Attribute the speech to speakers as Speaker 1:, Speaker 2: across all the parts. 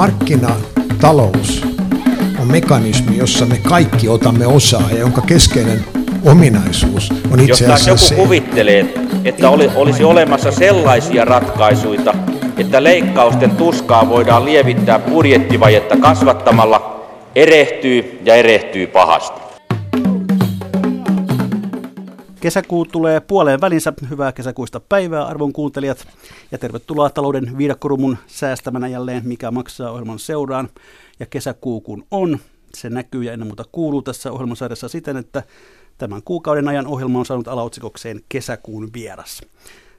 Speaker 1: markkinatalous on mekanismi, jossa me kaikki otamme osaa ja jonka keskeinen ominaisuus on itse asiassa
Speaker 2: Jos
Speaker 1: se.
Speaker 2: joku kuvittelee, että oli, olisi olemassa sellaisia ratkaisuja, että leikkausten tuskaa voidaan lievittää budjettivajetta kasvattamalla, erehtyy ja erehtyy pahasti.
Speaker 3: Kesäkuu tulee puoleen välinsä. Hyvää kesäkuista päivää arvon kuuntelijat ja tervetuloa talouden viidakkorumun säästämänä jälleen Mikä maksaa ohjelman seuraan. Ja kesäkuu kun on, se näkyy ja ennen muuta kuuluu tässä ohjelmasarjassa siten, että tämän kuukauden ajan ohjelma on saanut alaotsikokseen Kesäkuun vieras.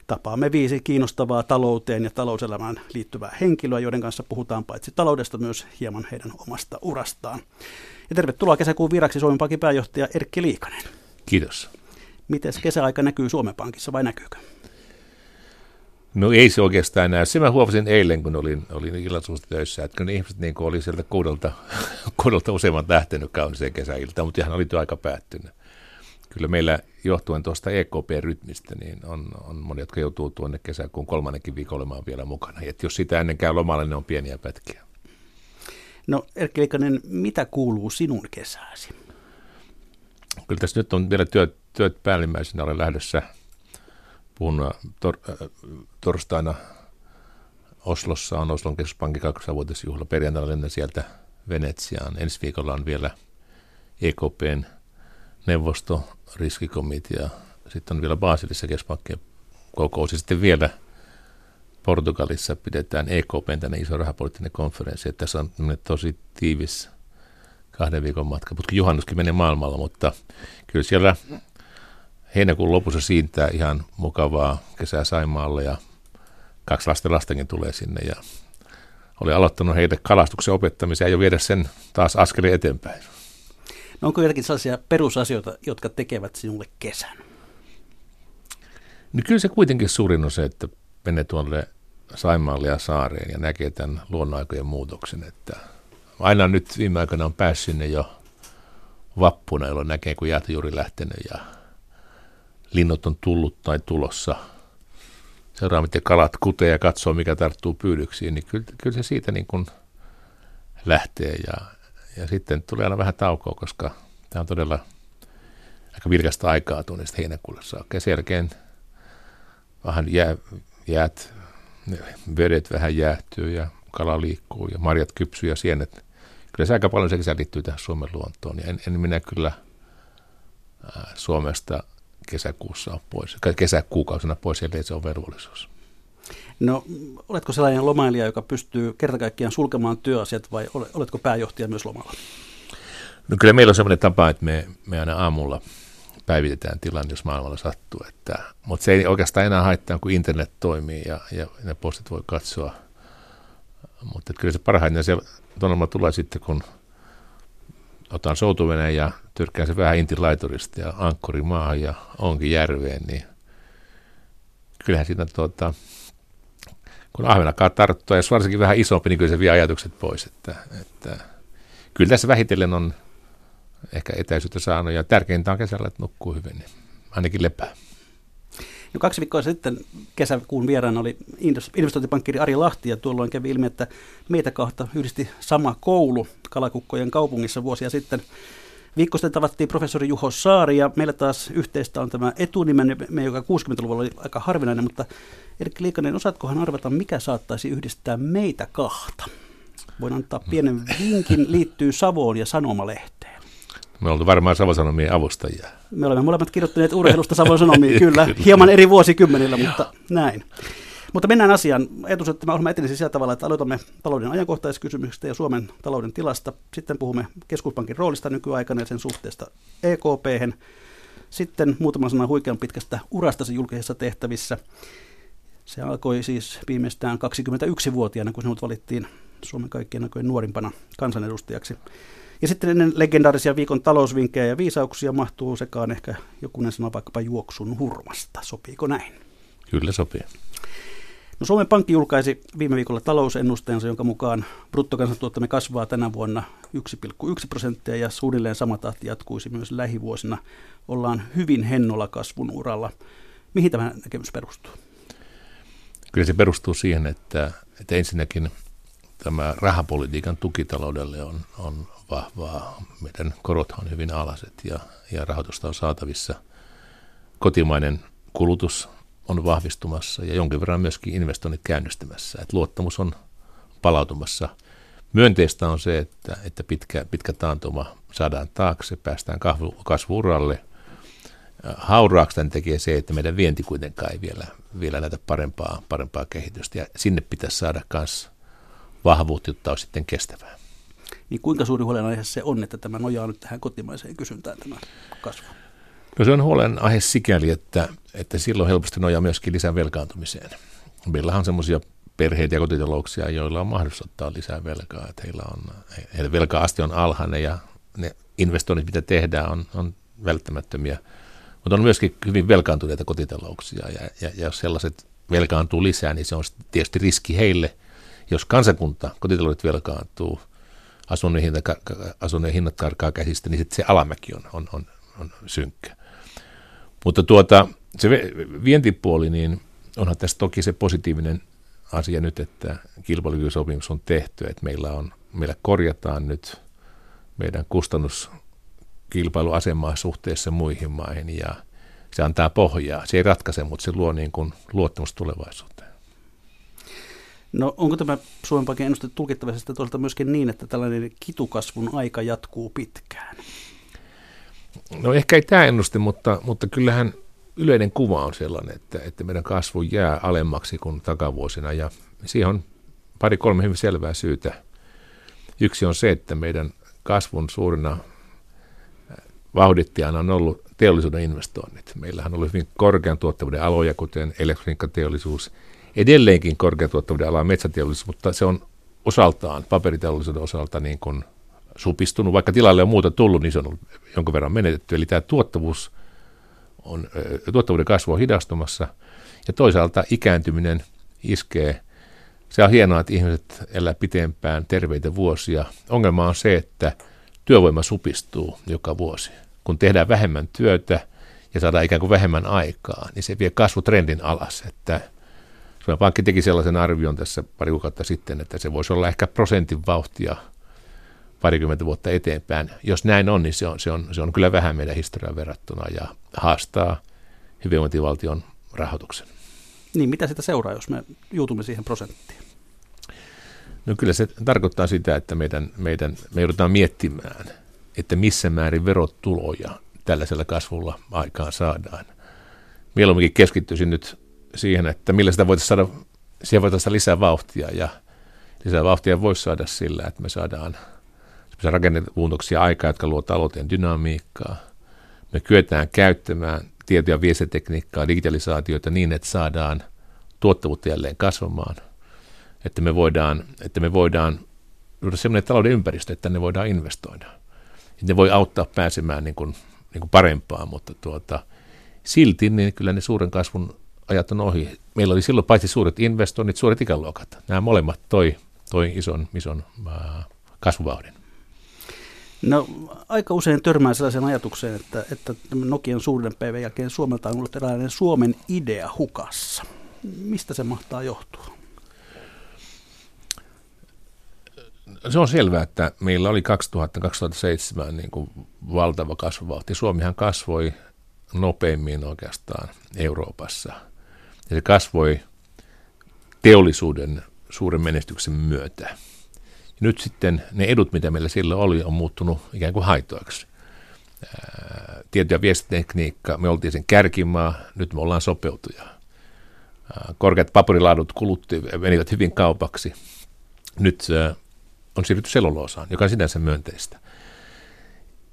Speaker 3: Tapaamme viisi kiinnostavaa talouteen ja talouselämään liittyvää henkilöä, joiden kanssa puhutaan paitsi taloudesta myös hieman heidän omasta urastaan. Ja tervetuloa kesäkuun vieraksi Suomen Pankin pääjohtaja Erkki Liikanen.
Speaker 4: Kiitos.
Speaker 3: Miten kesäaika näkyy Suomen Pankissa vai näkyykö?
Speaker 4: No ei se oikeastaan näy. Se mä huomasin eilen, kun olin, olin illansuusta töissä, että kun ihmiset niin oli sieltä kuudelta, kuudelta useamman lähtenyt kauniseen kesäiltaan, mutta ihan oli aika päättynyt. Kyllä meillä johtuen tuosta EKP-rytmistä, niin on, on moni, jotka joutuu tuonne kesäkuun kolmannenkin viikon olemaan vielä mukana. Et jos sitä ennen käy lomalla, niin on pieniä pätkiä.
Speaker 3: No Erkki Liikanen, mitä kuuluu sinun kesääsi?
Speaker 4: Kyllä tässä nyt on vielä työt, työt päällimmäisenä. Olen lähdössä puhun tor, äh, torstaina Oslossa on Oslon keskuspankin 200-vuotisjuhla. Perjantaina lennän sieltä Venetsiaan. Ensi viikolla on vielä EKPn neuvosto, riskikomitea. Sitten on vielä Baselissa keskuspankkien kokous. Ja sitten vielä Portugalissa pidetään EKPn tänne iso rahapoliittinen konferenssi. Että tässä on tosi tiivis kahden viikon matka. Mutta juhannuskin menee maailmalla, mutta kyllä siellä heinäkuun lopussa siintää ihan mukavaa kesää Saimaalle ja kaksi lasten lastenkin tulee sinne ja oli aloittanut heille kalastuksen opettamisen ja jo viedä sen taas askeli eteenpäin.
Speaker 3: No onko jotakin sellaisia perusasioita, jotka tekevät sinulle kesän?
Speaker 4: No kyllä se kuitenkin suurin on se, että menee tuolle Saimaalle ja saareen ja näkee tämän luonnonaikojen muutoksen, että aina nyt viime aikoina on päässyt sinne jo vappuna, jolloin näkee, kun jäät juuri lähtenyt ja linnut on tullut tai tulossa. Seuraa, miten kalat kutee ja katsoo, mikä tarttuu pyydyksiin, niin kyllä, kyllä se siitä niin kuin lähtee. Ja, ja sitten tulee aina vähän taukoa, koska tämä on todella aika vilkasta aikaa tuonne heinäkuulle saakka. Ja sen jälkeen vähän jää, jäät, vedet vähän jäähtyy ja kala liikkuu ja marjat kypsyy ja sienet. Kyllä se aika paljon se liittyy tähän Suomen luontoon. Ja en, en minä kyllä Suomesta kesäkuussa ole pois, kesäkuukausina pois, ellei se on velvollisuus.
Speaker 3: No, oletko sellainen lomailija, joka pystyy kertakaikkiaan sulkemaan työasiat vai oletko pääjohtaja myös lomalla?
Speaker 4: No kyllä meillä on sellainen tapa, että me, me aina aamulla päivitetään tilanne, jos maailmalla sattuu. Että, mutta se ei oikeastaan enää haittaa, kun internet toimii ja, ja ne postit voi katsoa. Mutta kyllä se parhaiten se tunnelma tulee sitten, kun otan soutuveneen ja tyrkkään se vähän intin laiturista ja ankkuri maahan ja onkin järveen, niin kyllähän siinä tuota, kun ahvenakaa tarttua, jos varsinkin vähän isompi, niin kyllä se vie ajatukset pois. Että, että, kyllä tässä vähitellen on ehkä etäisyyttä saanut ja tärkeintä on kesällä, että nukkuu hyvin, niin ainakin lepää.
Speaker 3: No kaksi viikkoa sitten kesäkuun vieraana oli investointipankkiri Ari Lahti ja tuolloin kävi ilmi, että meitä kahta yhdisti sama koulu Kalakukkojen kaupungissa vuosia sitten. Viikko sitten tavattiin professori Juho Saari ja meillä taas yhteistä on tämä etunimen, me joka 60-luvulla oli aika harvinainen, mutta Erkki Liikanen, osaatkohan arvata, mikä saattaisi yhdistää meitä kahta? Voin antaa pienen vinkin, liittyy Savoon ja Sanomalehteen.
Speaker 4: Me olemme varmaan Savosanomien avustajia.
Speaker 3: Me olemme molemmat kirjoittaneet urheilusta Savon Sanomiin, kyllä, hieman eri vuosikymmenillä, mutta näin. Mutta mennään asiaan. Ajatus, että me olemme etenisi sillä tavalla, että aloitamme talouden ajankohtaiskysymyksistä ja Suomen talouden tilasta. Sitten puhumme keskuspankin roolista nykyaikana ja sen suhteesta ekp. Sitten muutama sana huikean pitkästä urastasi julkisissa tehtävissä. Se alkoi siis viimeistään 21-vuotiaana, kun sinut valittiin Suomen kaikkien aikojen nuorimpana kansanedustajaksi. Ja sitten ennen legendaarisia viikon talousvinkkejä ja viisauksia mahtuu sekaan ehkä jokunen sana vaikkapa juoksun hurmasta. Sopiiko näin?
Speaker 4: Kyllä sopii.
Speaker 3: No Suomen Pankki julkaisi viime viikolla talousennusteensa, jonka mukaan bruttokansantuottamme kasvaa tänä vuonna 1,1 prosenttia ja suunnilleen sama tahti jatkuisi myös lähivuosina. Ollaan hyvin hennolla kasvun uralla. Mihin tämä näkemys perustuu?
Speaker 4: Kyllä se perustuu siihen, että, että ensinnäkin tämä rahapolitiikan tukitaloudelle on, on vahvaa. Meidän korot on hyvin alaset ja, ja rahoitusta on saatavissa. Kotimainen kulutus on vahvistumassa ja jonkin verran myöskin investoinnit käynnistymässä. Et luottamus on palautumassa. Myönteistä on se, että, että pitkä, pitkä taantuma saadaan taakse, päästään kasvu, kasvuuralle. Hauraaksi tämän tekee se, että meidän vienti kuitenkaan ei vielä, vielä näitä parempaa, parempaa kehitystä. Ja sinne pitäisi saada myös vahvuutta, jotta on sitten kestävää.
Speaker 3: Niin kuinka suuri huolenaihe se on, että tämä nojaa nyt tähän kotimaiseen kysyntään tämä kasvu?
Speaker 4: No se on huolenaihe sikäli, että, että silloin helposti nojaa myöskin lisää velkaantumiseen. Meillä on semmoisia perheitä ja kotitalouksia, joilla on mahdollisuus ottaa lisää velkaa. Että heillä on, heidän velka-aste on alhainen ja ne investoinnit, mitä tehdään, on, on välttämättömiä. Mutta on myöskin hyvin velkaantuneita kotitalouksia ja, ja, ja jos sellaiset velkaantuu lisää, niin se on tietysti riski heille. Jos kansakunta, kotitaloudet velkaantuu, asunnon hinnat, asunnon hinnat karkaa käsistä, niin se alamäki on, on, on, on synkkä. Mutta tuota, se vientipuoli, niin onhan tässä toki se positiivinen asia nyt, että kilpailukykysopimus on tehty, että meillä, on, meillä korjataan nyt meidän kustannuskilpailuasemaa suhteessa muihin maihin ja se antaa pohjaa. Se ei ratkaise, mutta se luo niin kuin luottamus tulevaisuuteen.
Speaker 3: No onko tämä Suomen Pankin ennuste tulkittavasti toisaalta myöskin niin, että tällainen kitukasvun aika jatkuu pitkään?
Speaker 4: No ehkä ei tämä ennuste, mutta, mutta kyllähän yleinen kuva on sellainen, että, että meidän kasvu jää alemmaksi kuin takavuosina ja siihen on pari-kolme hyvin selvää syytä. Yksi on se, että meidän kasvun suurina äh, vauhdittajana on ollut teollisuuden investoinnit. Meillähän on ollut hyvin korkean tuottavuuden aloja, kuten elektroniikkateollisuus, edelleenkin korkean tuottavuuden ala metsäteollisuus, mutta se on osaltaan, paperiteollisuuden osalta niin kuin supistunut. Vaikka tilalle on muuta tullut, niin se on ollut jonkun verran menetetty. Eli tämä tuottavuus on, tuottavuuden kasvu on hidastumassa ja toisaalta ikääntyminen iskee. Se on hienoa, että ihmiset elää pitempään terveitä vuosia. Ongelma on se, että työvoima supistuu joka vuosi. Kun tehdään vähemmän työtä ja saadaan ikään kuin vähemmän aikaa, niin se vie kasvutrendin alas. Että Suomen Pankki teki sellaisen arvion tässä pari kuukautta sitten, että se voisi olla ehkä prosentin vauhtia – parikymmentä vuotta eteenpäin. Jos näin on, niin se on, se on, se on kyllä vähän meidän historiaan verrattuna ja haastaa hyvinvointivaltion rahoituksen.
Speaker 3: Niin, mitä sitä seuraa, jos me juutumme siihen prosenttiin?
Speaker 4: No kyllä se tarkoittaa sitä, että meidän, meidän, me joudutaan miettimään, että missä määrin verotuloja tällaisella kasvulla aikaan saadaan. Mieluummin keskittyisin nyt siihen, että millä sitä voitaisiin saada, siihen voitaisiin lisää vauhtia ja lisää vauhtia voisi saada sillä, että me saadaan rakennemuutoksia aikaa, jotka luo talouteen dynamiikkaa. Me kyetään käyttämään tieto- ja viestitekniikkaa, digitalisaatioita niin, että saadaan tuottavuutta jälleen kasvamaan. Että me voidaan, että me voidaan luoda sellainen talouden ympäristö, että ne voidaan investoida. Että ne voi auttaa pääsemään niin kuin, niin kuin parempaan, mutta tuota, silti niin kyllä ne suuren kasvun ajat on ohi. Meillä oli silloin paitsi suuret investoinnit, suuret ikäluokat. Nämä molemmat toi, toi ison, ison äh, kasvuvauhdin.
Speaker 3: No aika usein törmää sellaisen ajatukseen, että, että Nokian suuren päivän jälkeen Suomelta on ollut eräänlainen Suomen idea hukassa. Mistä se mahtaa johtua?
Speaker 4: Se on selvää, että meillä oli 2000-2007 niin kuin valtava kasvuvauhti. Suomihan kasvoi nopeimmin oikeastaan Euroopassa. Ja se kasvoi teollisuuden suuren menestyksen myötä nyt sitten ne edut, mitä meillä silloin oli, on muuttunut ikään kuin haitoiksi. Tieto- ja viestitekniikka, me oltiin sen kärkimaa, nyt me ollaan sopeutuja. Korkeat paperilaadut kulutti, menivät hyvin kaupaksi. Nyt on siirrytty selluloosaan, joka on sinänsä myönteistä.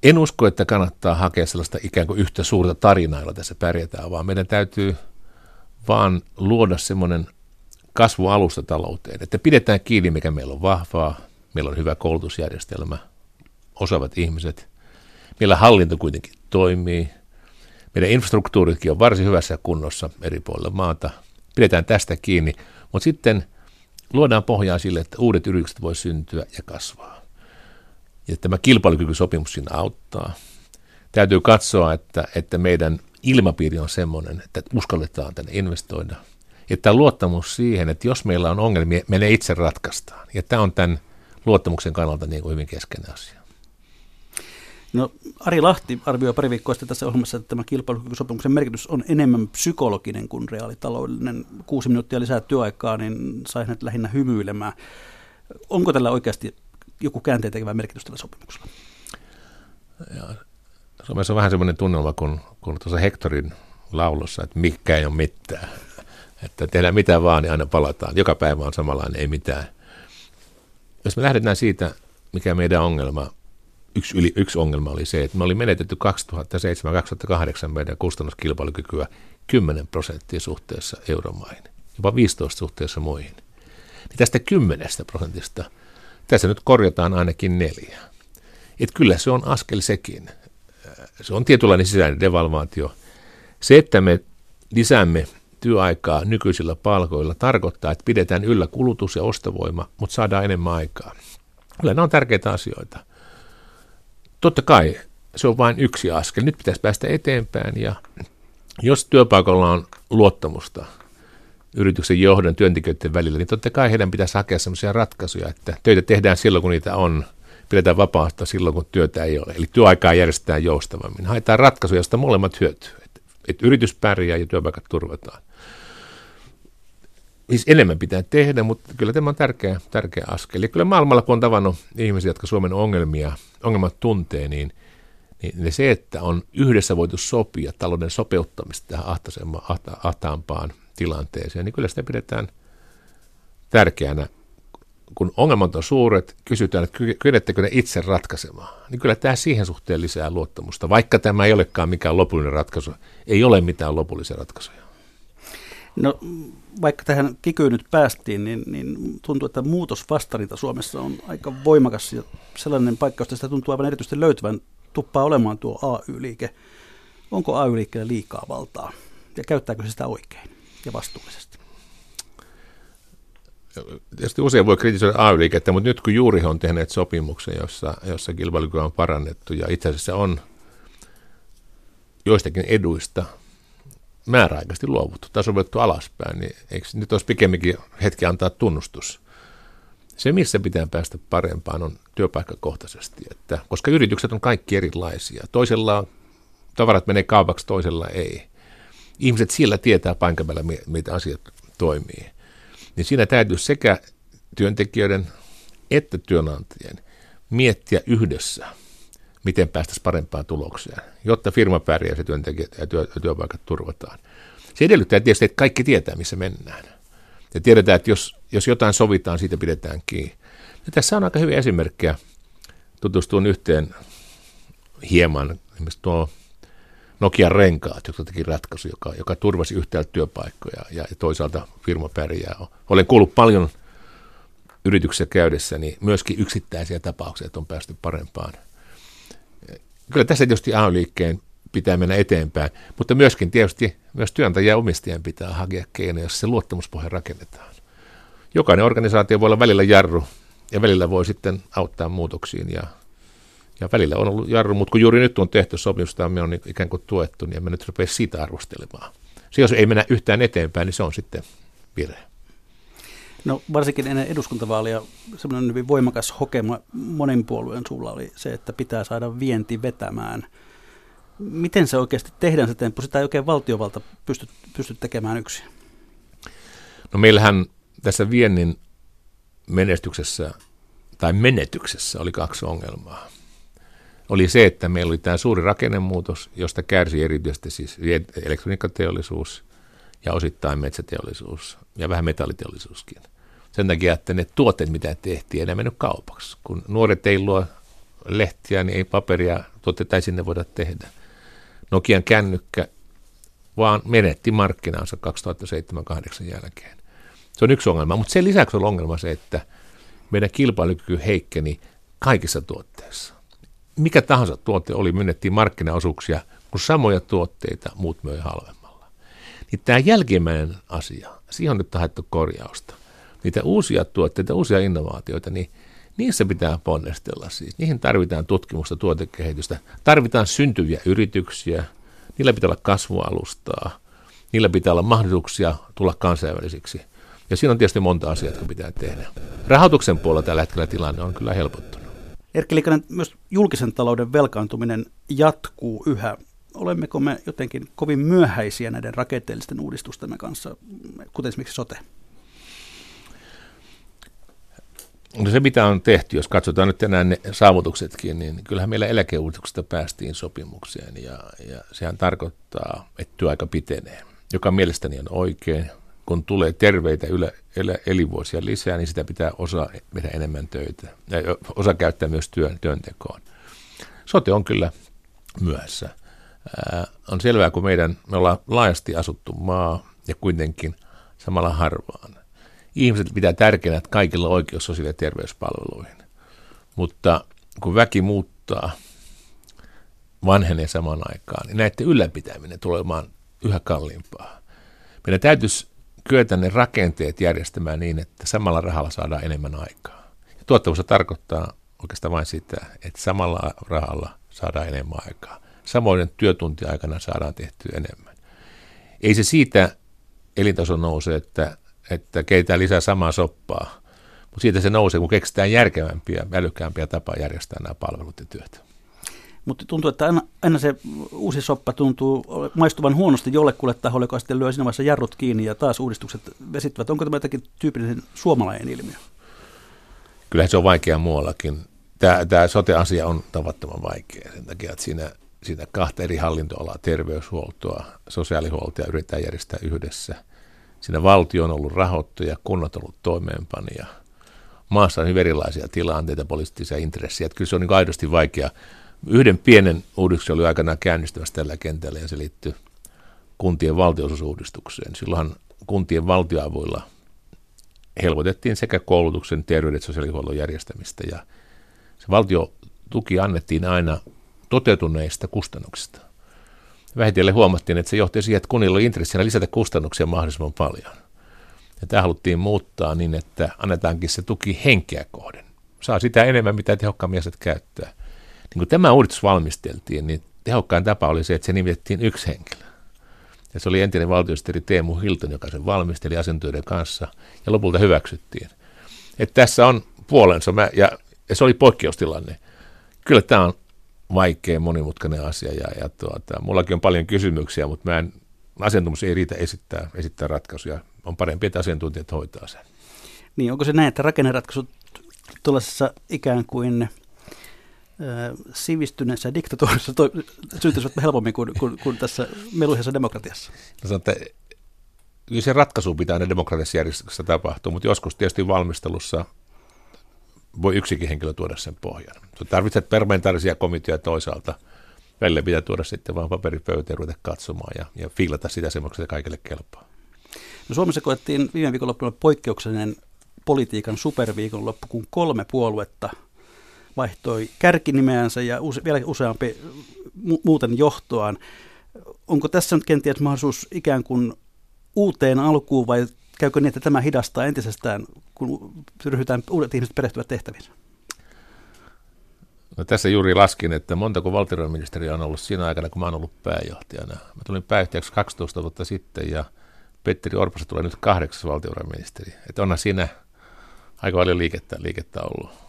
Speaker 4: En usko, että kannattaa hakea sellaista ikään kuin yhtä suurta tarinaa, jolla tässä pärjätään, vaan meidän täytyy vaan luoda semmoinen kasvualusta talouteen, että pidetään kiinni, mikä meillä on vahvaa, meillä on hyvä koulutusjärjestelmä, osaavat ihmiset, meillä hallinto kuitenkin toimii, meidän infrastruktuuritkin on varsin hyvässä kunnossa eri puolilla maata, pidetään tästä kiinni, mutta sitten luodaan pohjaa sille, että uudet yritykset voi syntyä ja kasvaa. Ja tämä kilpailukykysopimus siinä auttaa. Täytyy katsoa, että, että meidän ilmapiiri on sellainen, että uskalletaan tänne investoida. Että luottamus siihen, että jos meillä on ongelmia, me ne itse ratkaistaan. Ja tämä on tämän luottamuksen kannalta niin kuin hyvin keskeinen asia.
Speaker 3: No, Ari Lahti arvioi pari viikkoa sitten tässä ohjelmassa, että tämä kilpailukykysopimuksen merkitys on enemmän psykologinen kuin reaalitaloudellinen. Kuusi minuuttia lisää työaikaa, niin sai hänet lähinnä hymyilemään. Onko tällä oikeasti joku käänteen tekevä merkitys tällä sopimuksella?
Speaker 4: Ja, Suomessa on vähän semmoinen tunnelma kuin, kuin tuossa Hektorin laulussa, että mikä ei ole mitään. Että tehdään mitä vaan, niin aina palataan. Joka päivä on samanlainen, ei mitään. Jos me lähdetään siitä, mikä meidän ongelma, yksi, yli, yksi ongelma oli se, että me oli menetetty 2007-2008 meidän kustannuskilpailukykyä 10 prosenttia suhteessa euromaihin, jopa 15 suhteessa muihin. Niin tästä 10 prosentista tässä nyt korjataan ainakin neljä. Että kyllä se on askel sekin. Se on tietynlainen sisäinen devalvaatio. Se, että me lisäämme työaikaa nykyisillä palkoilla, tarkoittaa, että pidetään yllä kulutus ja ostovoima, mutta saadaan enemmän aikaa. Kyllä nämä on tärkeitä asioita. Totta kai se on vain yksi askel. Nyt pitäisi päästä eteenpäin ja jos työpaikalla on luottamusta yrityksen johdon työntekijöiden välillä, niin totta kai heidän pitäisi hakea sellaisia ratkaisuja, että töitä tehdään silloin, kun niitä on, pidetään vapaasta silloin, kun työtä ei ole. Eli työaikaa järjestetään joustavammin. Haetaan ratkaisuja, joista molemmat hyötyy. Että, että yritys pärjää ja työpaikat turvataan. Siis enemmän pitää tehdä, mutta kyllä tämä on tärkeä, tärkeä askel. Ja kyllä maailmalla, kun on tavannut ihmisiä, jotka Suomen ongelmia, ongelmat tuntee, niin, niin se, että on yhdessä voitu sopia talouden sopeuttamista tähän ahtaampaan tilanteeseen, niin kyllä sitä pidetään tärkeänä. Kun ongelmat on suuret, kysytään, että kyettekö ne itse ratkaisemaan, niin kyllä tämä siihen suhteen lisää luottamusta. Vaikka tämä ei olekaan mikään lopullinen ratkaisu, ei ole mitään lopullisia ratkaisuja.
Speaker 3: No vaikka tähän kikyyn nyt päästiin, niin, niin tuntuu, että muutosvastarinta Suomessa on aika voimakas ja sellainen paikka, josta sitä tuntuu aivan erityisesti löytyvän, tuppaa olemaan tuo AY-liike. Onko AY-liikkeellä liikaa valtaa ja käyttääkö se sitä oikein ja vastuullisesti?
Speaker 4: Tietysti usein voi kritisoida AY-liikettä, mutta nyt kun juuri he on tehneet sopimuksen, jossa, jossa kilpailukyky on parannettu ja itse asiassa on joistakin eduista – määräaikaisesti luovuttu tai sovellettu alaspäin, niin eikö nyt olisi pikemminkin hetki antaa tunnustus? Se, missä pitää päästä parempaan, on työpaikkakohtaisesti, että, koska yritykset on kaikki erilaisia. Toisella tavarat menee kaupaksi, toisella ei. Ihmiset sillä tietää paikan päällä, miten asiat toimii. Niin siinä täytyy sekä työntekijöiden että työnantajien miettiä yhdessä – miten päästäisiin parempaan tulokseen, jotta firma pärjää ja työntekijät ja työ, työpaikat turvataan. Se edellyttää tietysti, että kaikki tietää, missä mennään. Ja tiedetään, että jos, jos jotain sovitaan, siitä pidetään kiinni. Ja tässä on aika hyviä esimerkkejä. Tutustuin yhteen hieman, esimerkiksi tuo Nokian renkaat, jotka teki ratkaisu, joka, joka turvasi yhtäältä työpaikkoja ja, ja toisaalta firma pärjää. Olen kuullut paljon yrityksissä käydessäni myöskin yksittäisiä tapauksia, että on päästy parempaan – kyllä tässä tietysti AY-liikkeen pitää mennä eteenpäin, mutta myöskin tietysti myös työntäjä ja pitää hakea keinoja, jos se luottamuspohja rakennetaan. Jokainen organisaatio voi olla välillä jarru ja välillä voi sitten auttaa muutoksiin ja, ja välillä on ollut jarru, mutta kun juuri nyt on tehty sopimusta, me on ikään kuin tuettu, niin emme nyt rupea sitä arvostelemaan. Se, jos ei mennä yhtään eteenpäin, niin se on sitten virhe.
Speaker 3: No varsinkin ennen eduskuntavaalia semmoinen hyvin voimakas hokema monen puolueen sulla oli se, että pitää saada vienti vetämään. Miten se oikeasti tehdään se temppu? Sitä ei oikein valtiovalta pysty, pysty tekemään yksin.
Speaker 4: No meillähän tässä viennin menestyksessä tai menetyksessä oli kaksi ongelmaa. Oli se, että meillä oli tämä suuri rakennemuutos, josta kärsi erityisesti siis elektroniikkateollisuus ja osittain metsäteollisuus ja vähän metalliteollisuuskin. Sen takia, että ne tuotteet, mitä tehtiin, ei mennyt kaupaksi. Kun nuoret ei luo lehtiä, niin ei paperia, tuotteita ei sinne voida tehdä. Nokian kännykkä vaan menetti markkinaansa 2007-2008 jälkeen. Se on yksi ongelma, mutta sen lisäksi on ongelma se, että meidän kilpailukyky heikkeni kaikissa tuotteissa. Mikä tahansa tuote oli, myönnettiin markkinaosuuksia, kun samoja tuotteita muut möi halvemmalla. Niin tämä jälkimmäinen asia, siihen on nyt haettu korjausta niitä uusia tuotteita, uusia innovaatioita, niin niissä pitää ponnistella siis. Niihin tarvitaan tutkimusta, tuotekehitystä, tarvitaan syntyviä yrityksiä, niillä pitää olla kasvualustaa. niillä pitää olla mahdollisuuksia tulla kansainvälisiksi. Ja siinä on tietysti monta asiaa, jotka pitää tehdä. Rahoituksen puolella tällä hetkellä tilanne on kyllä helpottunut.
Speaker 3: Erkki Liikanen, myös julkisen talouden velkaantuminen jatkuu yhä. Olemmeko me jotenkin kovin myöhäisiä näiden rakenteellisten uudistustemme kanssa, kuten esimerkiksi sote?
Speaker 4: No se, mitä on tehty, jos katsotaan nyt enää ne saavutuksetkin, niin kyllähän meillä eläkeuudistuksesta päästiin sopimukseen ja, ja sehän tarkoittaa, että työaika pitenee, joka mielestäni on oikein. Kun tulee terveitä ylä, elä, elinvuosia lisää, niin sitä pitää osa tehdä enemmän töitä ja osa käyttää myös työn, työntekoon. Sote on kyllä myöhässä. Ää, on selvää, kun meidän, me ollaan laajasti asuttu maa ja kuitenkin samalla harvaan ihmiset pitää tärkeänä, että kaikilla on oikeus sosiaali- ja terveyspalveluihin. Mutta kun väki muuttaa, vanhenee samaan aikaan, niin näiden ylläpitäminen tulee olemaan yhä kalliimpaa. Meidän täytyisi kyetä ne rakenteet järjestämään niin, että samalla rahalla saadaan enemmän aikaa. Ja tuottavuus tarkoittaa oikeastaan vain sitä, että samalla rahalla saadaan enemmän aikaa. Samoin työtuntiaikana saadaan tehtyä enemmän. Ei se siitä elintaso nouse, että että keitään lisää samaa soppaa. Mutta siitä se nousee, kun keksitään järkevämpiä, älykkäämpiä tapaa järjestää nämä palvelut ja työt.
Speaker 3: Mutta tuntuu, että aina, aina se uusi soppa tuntuu maistuvan huonosti jollekulle taholle, joka sitten lyö siinä vaiheessa jarrut kiinni ja taas uudistukset vesittyvät. Onko tämä jotakin tyypillinen suomalainen ilmiö?
Speaker 4: Kyllähän se on vaikea muuallakin. Tämä, tämä sote-asia on tavattoman vaikea sen takia, että siinä, siinä kahta eri hallintoalaa, terveyshuoltoa, sosiaalihuoltoa yritetään järjestää yhdessä – Siinä valtio on ollut rahoittaja, kunnat on ollut toimeenpanija. Maassa on hyvin erilaisia tilanteita, poliittisia intressejä. Että kyllä se on niin aidosti vaikea. Yhden pienen uudistuksen oli aikanaan käynnistymässä tällä kentällä ja se liittyy kuntien valtionosuusuudistukseen. Silloin kuntien valtioavuilla helpotettiin sekä koulutuksen, terveyden että sosiaalihuollon järjestämistä ja se valtiotuki annettiin aina toteutuneista kustannuksista vähitellen huomattiin, että se johti siihen, että kunnilla oli intressinä lisätä kustannuksia mahdollisimman paljon. Ja tämä haluttiin muuttaa niin, että annetaankin se tuki henkeä kohden. Saa sitä enemmän, mitä tehokkaammin jäsenet käyttää. Niin kun tämä uudistus valmisteltiin, niin tehokkain tapa oli se, että se nimitettiin yksi henkilö. Ja se oli entinen valtiosihteeri Teemu Hilton, joka sen valmisteli asiantuntijoiden kanssa, ja lopulta hyväksyttiin. Että tässä on puolensa, mä, ja, ja se oli poikkeustilanne. Kyllä tämä on vaikea, monimutkainen asia ja, ja tuota, mullakin on paljon kysymyksiä, mutta mä en, asiantuntemus ei riitä esittää, esittää ratkaisuja. On parempi, että asiantuntijat hoitaa sen.
Speaker 3: Niin, onko se näin, että rakenneratkaisut tuollaisessa ikään kuin sivistyneessä diktatuurissa to, syntyisivät helpommin kuin, kuin, kuin tässä meluisessa demokratiassa?
Speaker 4: No, sanon, että kyllä se ratkaisu pitää aina demokratiassa järjestyksessä tapahtua, mutta joskus tietysti valmistelussa voi yksikin henkilö tuoda sen pohjan. Tarvitset parlamentaarisia komiteoita toisaalta. Välillä pitää tuoda sitten vaan paperipöytä ja ruveta katsomaan ja, ja fiilata sitä semmoista, että kaikille kelpaa.
Speaker 3: No Suomessa koettiin viime viikonloppuna poikkeuksellinen politiikan superviikonloppu, kun kolme puoluetta vaihtoi kärkinimeänsä ja use, vielä useampi mu- muuten johtoaan. Onko tässä nyt kenties mahdollisuus ikään kuin uuteen alkuun vai käykö niin, että tämä hidastaa entisestään, kun ryhdytään uudet ihmiset perehtyvät tehtäviin?
Speaker 4: No tässä juuri laskin, että montako valtiovarainministeriä on ollut siinä aikana, kun mä oon ollut pääjohtajana. Mä tulin pääjohtajaksi 12 vuotta sitten ja Petteri Orposta tulee nyt kahdeksas valtiovarainministeri. Että onhan siinä aika paljon liikettä, liikettä ollut.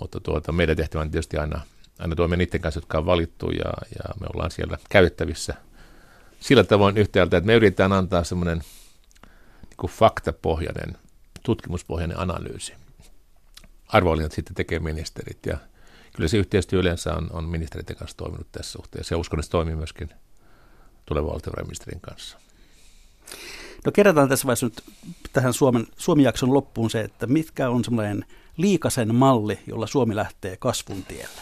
Speaker 4: Mutta tuota, meidän tehtävä on tietysti aina, aina toimia niiden kanssa, jotka on valittu ja, ja me ollaan siellä käytettävissä sillä tavoin yhtäältä, että me yritetään antaa semmoinen – kuin faktapohjainen, tutkimuspohjainen analyysi. Arvovalinnat sitten tekee ministerit ja kyllä se yhteistyö yleensä on, on ministerit kanssa toiminut tässä suhteessa ja uskon, että se toimii myöskin tulevan valtiovarainministerin kanssa.
Speaker 3: No kerrotaan tässä vaiheessa nyt tähän Suomen, Suomi-jakson loppuun se, että mitkä on semmoinen liikasen malli, jolla Suomi lähtee kasvun tielle.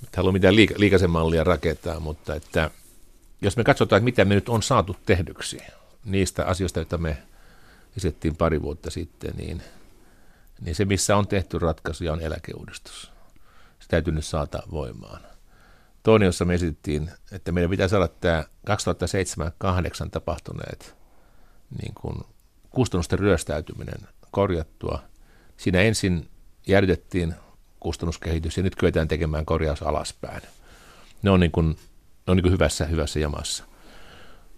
Speaker 4: Nyt haluan mitään liika, liikasen mallia rakentaa, mutta että jos me katsotaan, että mitä me nyt on saatu tehdyksi, niistä asioista, joita me esitettiin pari vuotta sitten, niin, niin se, missä on tehty ratkaisuja, on eläkeuudistus. Se täytyy nyt saada voimaan. Toinen, jossa me esitettiin, että meidän pitää saada tämä 2007-2008 tapahtuneet niin kuin kustannusten ryöstäytyminen korjattua. Siinä ensin jäädytettiin kustannuskehitys ja nyt kyetään tekemään korjaus alaspäin. Ne on, niin kuin, ne on niin kuin hyvässä, hyvässä jamassa.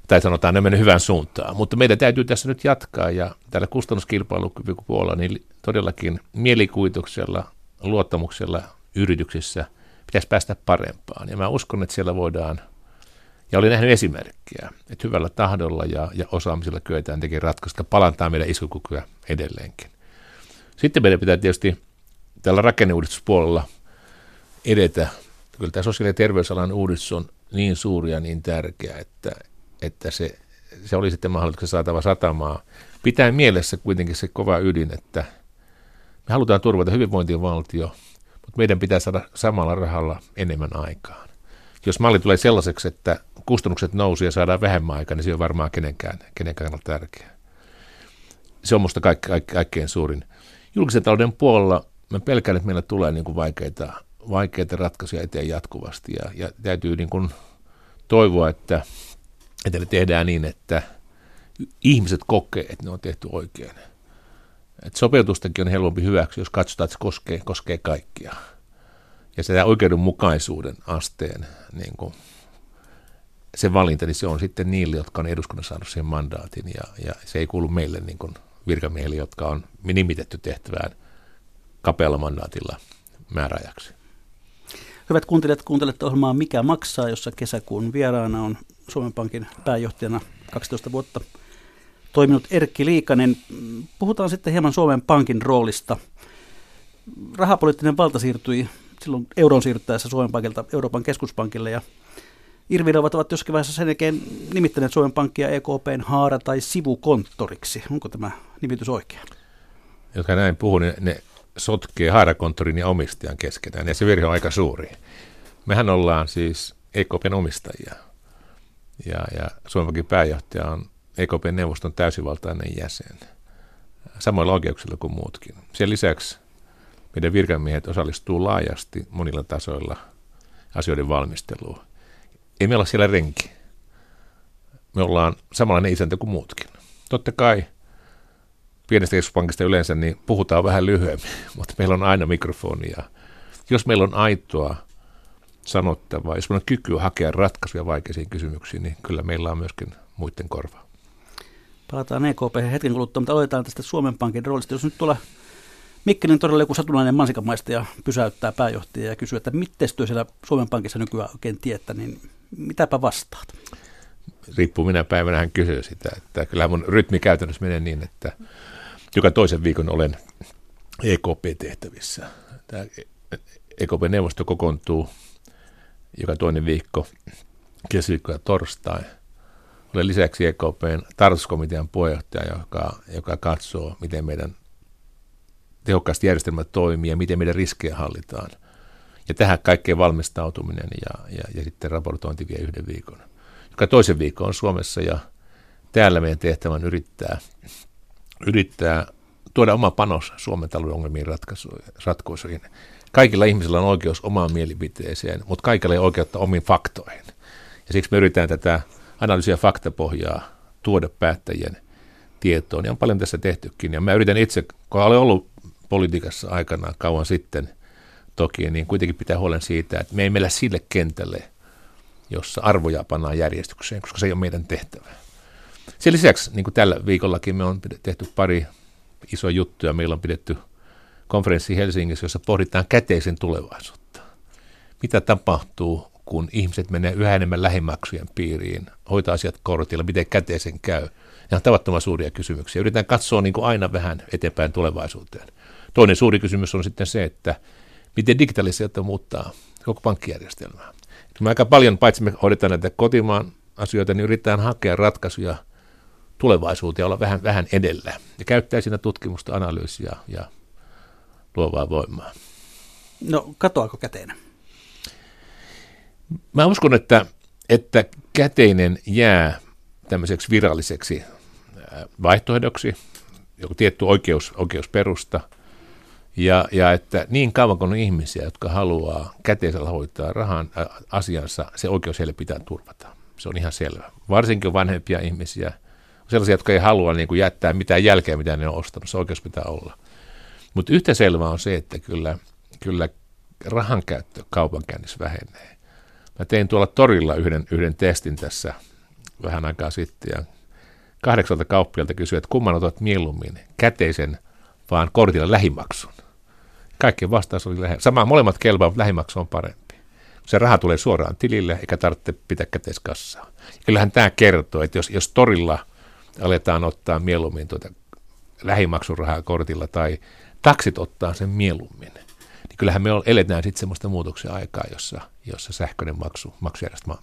Speaker 4: tai sanotaan ne mennyt hyvään suuntaan. Mutta meidän täytyy tässä nyt jatkaa ja tällä kustannuskilpailupuolella niin todellakin mielikuvituksella, luottamuksella yrityksissä pitäisi päästä parempaan. Ja mä uskon, että siellä voidaan, ja olin nähnyt esimerkkiä, että hyvällä tahdolla ja, ja osaamisella kyetään tekemään ratkaisuja, palantaa meidän iskukykyä edelleenkin. Sitten meidän pitää tietysti tällä rakenneuudistuspuolella edetä. Kyllä tämä sosiaali- ja terveysalan uudistus on niin suuri ja niin tärkeä, että, että se, se oli sitten mahdollista saatava satamaa. Pitää mielessä kuitenkin se kova ydin, että me halutaan turvata hyvinvointivaltio, mutta meidän pitää saada samalla rahalla enemmän aikaan. Jos malli tulee sellaiseksi, että kustannukset nousee ja saadaan vähemmän aikaa, niin se on varmaan kenenkään, kenenkään tärkeää. Se on minusta kaik, kaik, kaikkein suurin. Julkisen talouden puolella mä pelkään, että meillä tulee niin kuin vaikeita, vaikeita ratkaisuja eteen jatkuvasti ja, ja täytyy niin kuin toivoa, että, että ne tehdään niin, että ihmiset kokee, että ne on tehty oikein. Et sopeutustakin on helpompi hyväksi, jos katsotaan, että se koskee, koskee kaikkia. Ja se oikeudenmukaisuuden asteen niin kuin, se valinta, niin se on sitten niille, jotka on eduskunnassa saanut sen mandaatin, ja, ja se ei kuulu meille niin kuin virkamiehille, jotka on nimitetty tehtävään kapealla mandaatilla määräajaksi.
Speaker 3: Hyvät kuuntelijat, kuuntelette ohjelmaa Mikä maksaa, jossa kesäkuun vieraana on Suomen Pankin pääjohtajana 12 vuotta toiminut Erkki Liikanen. Puhutaan sitten hieman Suomen Pankin roolista. Rahapoliittinen valta siirtyi silloin euron siirryttäessä Suomen Pankilta Euroopan keskuspankille ja Irvirovat ovat jossakin vaiheessa sen jälkeen nimittäneet Suomen Pankkia EKPn haara- tai sivukonttoriksi. Onko tämä nimitys oikea?
Speaker 4: Jotka näin puhuu, niin ne sotkee haarakonttorin ja omistajan keskenään, ja se virhe on aika suuri. Mehän ollaan siis EKPn omistajia, ja, ja Suomenkin pääjohtaja on EKPn neuvoston täysivaltainen jäsen, samoilla oikeuksilla kuin muutkin. Sen lisäksi meidän virkamiehet osallistuu laajasti monilla tasoilla asioiden valmisteluun. Ei me olla siellä renki. Me ollaan samanlainen isäntä kuin muutkin. Totta kai – pienestä keskuspankista yleensä niin puhutaan vähän lyhyemmin, mutta meillä on aina mikrofoni ja jos meillä on aitoa sanottavaa, jos meillä on kykyä hakea ratkaisuja vaikeisiin kysymyksiin, niin kyllä meillä on myöskin muiden korvaa.
Speaker 3: Palataan EKP hetken kuluttua, mutta aloitetaan tästä Suomen Pankin roolista. Jos nyt tuolla Mikkelin todella joku satunnainen mansikamaista ja pysäyttää pääjohtajia ja kysyy, että miten työ siellä Suomen Pankissa nykyään oikein tietää, niin mitäpä vastaat?
Speaker 4: Riippuu minä päivänä hän kysyy sitä, että kyllä mun rytmi käytännössä menee niin, että joka toisen viikon olen EKP-tehtävissä. Tämä EKP-neuvosto kokoontuu joka toinen viikko, keskiviikko ja torstai. Olen lisäksi EKPn tarkastuskomitean puheenjohtaja, joka, joka katsoo, miten meidän tehokkaasti järjestelmä toimii ja miten meidän riskejä hallitaan. Ja tähän kaikkeen valmistautuminen ja, ja, ja sitten raportointi vie yhden viikon. Joka toisen viikon on Suomessa ja täällä meidän tehtävä on yrittää yrittää tuoda oma panos Suomen talouden ongelmiin ratkaisuihin. Kaikilla ihmisillä on oikeus omaan mielipiteeseen, mutta kaikilla ei oikeutta omiin faktoihin. Ja siksi me yritetään tätä analyysiä faktapohjaa tuoda päättäjien tietoon. Ja on paljon tässä tehtykin. Ja mä yritän itse, kun olen ollut politiikassa aikana kauan sitten toki, niin kuitenkin pitää huolen siitä, että me ei meillä sille kentälle, jossa arvoja pannaan järjestykseen, koska se ei ole meidän tehtävä. Sen lisäksi, niin kuin tällä viikollakin, me on tehty pari isoa juttuja. Meillä on pidetty konferenssi Helsingissä, jossa pohditaan käteisen tulevaisuutta. Mitä tapahtuu, kun ihmiset menee yhä enemmän lähimaksujen piiriin, hoitaa asiat kortilla, miten käteisen käy. Ja on tavattoman suuria kysymyksiä. Yritetään katsoa niin kuin aina vähän eteenpäin tulevaisuuteen. Toinen suuri kysymys on sitten se, että miten digitalisaatio muuttaa koko pankkijärjestelmää. Me aika paljon, paitsi me hoidetaan näitä kotimaan asioita, niin yritetään hakea ratkaisuja – tulevaisuuteen olla vähän, vähän edellä ja käyttää siinä tutkimusta, analyysiä ja luovaa voimaa.
Speaker 3: No katoako käteinen?
Speaker 4: Mä uskon, että, että käteinen jää tämmöiseksi viralliseksi vaihtoehdoksi, joku tietty oikeus, oikeusperusta, ja, ja että niin kauan kuin on ihmisiä, jotka haluaa käteisellä hoitaa rahan asiansa, se oikeus heille pitää turvata. Se on ihan selvä. Varsinkin vanhempia ihmisiä – sellaisia, jotka ei halua niin kuin jättää mitään jälkeä, mitä ne on ostanut. Se oikeus pitää olla. Mutta yhtä selvää on se, että kyllä, kyllä rahan käyttö kaupankäynnissä vähenee. Mä tein tuolla torilla yhden, yhden testin tässä vähän aikaa sitten ja kahdeksalta kauppialta kysyi, että kumman otat mieluummin, käteisen vaan kortilla lähimaksun. Kaikkien vastaus oli lähe. Sama, molemmat kelpaavat, lähimaksu on parempi. Se raha tulee suoraan tilille, eikä tarvitse pitää käteiskassaa. Kyllähän tämä kertoo, että jos, jos torilla aletaan ottaa mieluummin tuota lähimaksurahaa kortilla tai taksit ottaa sen mieluummin, niin kyllähän me eletään sitten semmoista muutoksen aikaa, jossa, jossa sähköinen maksu, maksujärjestelmä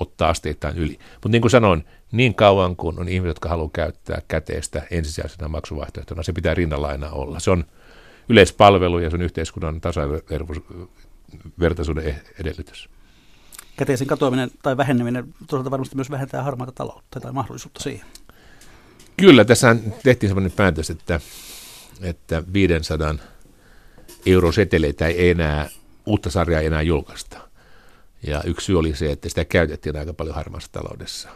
Speaker 4: ottaa asteittain yli. Mutta niin kuin sanoin, niin kauan kuin on ihmiset, jotka haluaa käyttää käteistä ensisijaisena maksuvaihtoehtona, se pitää rinnalla aina olla. Se on yleispalvelu ja se on yhteiskunnan tasavertaisuuden e- edellytys.
Speaker 3: Käteisen katoaminen tai väheneminen toisaalta varmasti myös vähentää harmaata taloutta tai mahdollisuutta siihen.
Speaker 4: Kyllä, tässä tehtiin sellainen päätös, että, että 500 euro seteleitä ei enää, uutta sarjaa ei enää julkaista. Ja yksi syy oli se, että sitä käytettiin aika paljon harmaassa taloudessa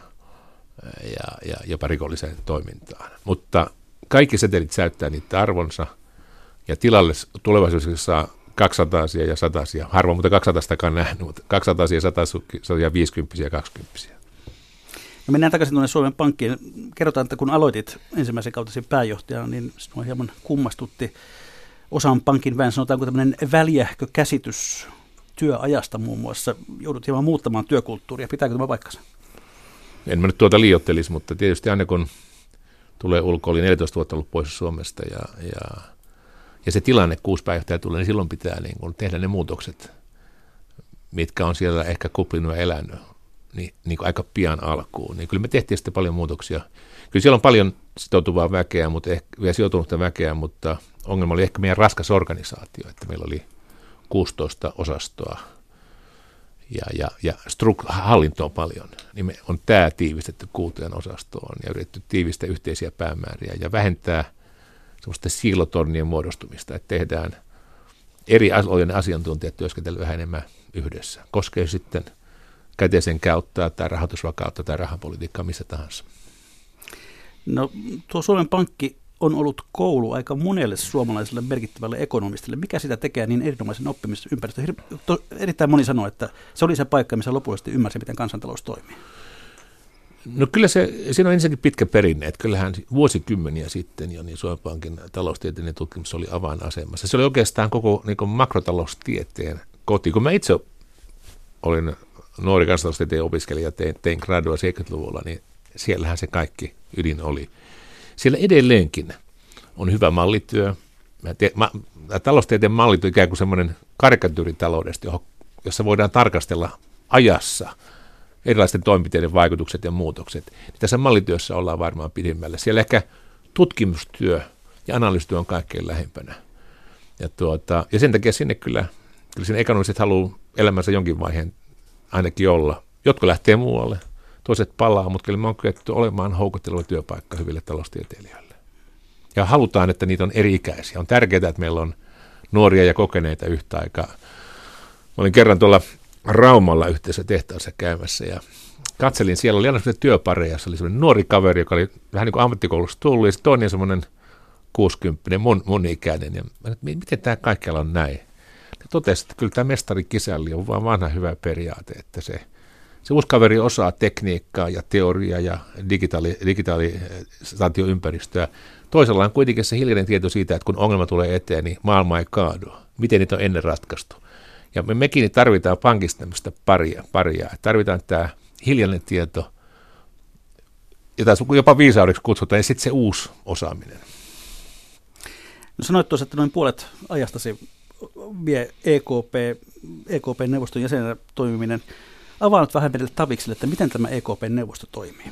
Speaker 4: ja, ja jopa rikolliseen toimintaan. Mutta kaikki setelit säyttää niitä arvonsa ja tilalle tulevaisuudessa saa 200 ja 100 harvoin, mutta 200 nähnyt, mutta 200 ja 100 ja 50 ja 20.
Speaker 3: No mennään takaisin tuonne Suomen Pankkiin. Kerrotaan, että kun aloitit ensimmäisen kautesi pääjohtajana, niin sinua hieman kummastutti osan pankin vähän sanotaanko tämmöinen väljähkö käsitys työajasta muun muassa. Joudut hieman muuttamaan työkulttuuria. Pitääkö tämä paikkansa?
Speaker 4: En mä nyt tuota liiottelisi, mutta tietysti aina kun tulee ulkoa, oli 14 vuotta ollut pois Suomesta ja, ja, ja se tilanne, kuusi tulee, niin silloin pitää niin kun tehdä ne muutokset, mitkä on siellä ehkä kuplinut ja elänyt niin, niin kuin aika pian alkuun. Niin kyllä me tehtiin sitten paljon muutoksia. Kyllä siellä on paljon sitoutuvaa väkeä, mutta ehkä, vielä sijoitunutta väkeä, mutta ongelma oli ehkä meidän raskas organisaatio, että meillä oli 16 osastoa ja, ja, ja struk- hallintoa paljon, niin me on tämä tiivistetty kuuteen osastoon ja yritetty tiivistää yhteisiä päämääriä ja vähentää sellaista siilotornien muodostumista, että tehdään eri alojen asiantuntijat työskentelyä vähän enemmän yhdessä. Koskee sitten käteisen käyttää tai rahoitusvakautta tai rahapolitiikkaa missä tahansa.
Speaker 3: No tuo Suomen Pankki on ollut koulu aika monelle suomalaiselle merkittävälle ekonomistille. Mikä sitä tekee niin erinomaisen oppimisympäristön? Erittäin moni sanoo, että se oli se paikka, missä lopullisesti ymmärsi, miten kansantalous toimii.
Speaker 4: No kyllä se, siinä on ensinnäkin pitkä perinne, että kyllähän vuosikymmeniä sitten jo niin Suomen Pankin taloustieteellinen tutkimus oli avainasemassa. Se oli oikeastaan koko niin makrotaloustieteen koti. Kun mä itse olin nuori kansantaloustieteen opiskelija, tein, tein gradua 70-luvulla, niin siellähän se kaikki ydin oli. Siellä edelleenkin on hyvä mallityö. Te, ma, taloustieteen mallityö on ikään kuin semmoinen karikatyyri taloudesta, jossa voidaan tarkastella ajassa erilaisten toimenpiteiden vaikutukset ja muutokset. Niin tässä mallityössä ollaan varmaan pidemmällä. Siellä ehkä tutkimustyö ja analyysityö on kaikkein lähempänä. Ja, tuota, ja sen takia sinne kyllä, kyllä sinne ekonomistit haluaa elämänsä jonkin vaiheen ainakin olla. Jotkut lähtee muualle, toiset palaa, mutta kyllä me on kyetty olemaan houkutteleva työpaikka hyville taloustieteilijöille. Ja halutaan, että niitä on eri-ikäisiä. On tärkeää, että meillä on nuoria ja kokeneita yhtä aikaa. Mä olin kerran tuolla Raumalla yhteisessä tehtaassa käymässä ja katselin, siellä oli aina työpareja, se oli sellainen nuori kaveri, joka oli vähän niin kuin ammattikoulussa tullut, ja toinen semmoinen 60 mun, mun ikäinen, ja mä, miten tämä kaikkialla on näin? Ja totesi, että kyllä tämä mestari kisälli on vaan vanha hyvä periaate, että se, se uusi kaveri osaa tekniikkaa ja teoriaa ja digitaali, digitalisaatioympäristöä. Toisella on kuitenkin se hiljainen tieto siitä, että kun ongelma tulee eteen, niin maailma ei kaadu. Miten niitä on ennen ratkaistu. Ja me mekin tarvitaan pankista tämmöistä paria. paria. Tarvitaan tämä hiljainen tieto, jota jopa viisaudeksi kutsutaan, ja sitten se uusi osaaminen.
Speaker 3: No sanoit tuossa, että noin puolet ajastasi vie EKP, EKP-neuvoston jäsenenä toimiminen. Avaa nyt vähän meille taviksille, että miten tämä EKP-neuvosto toimii.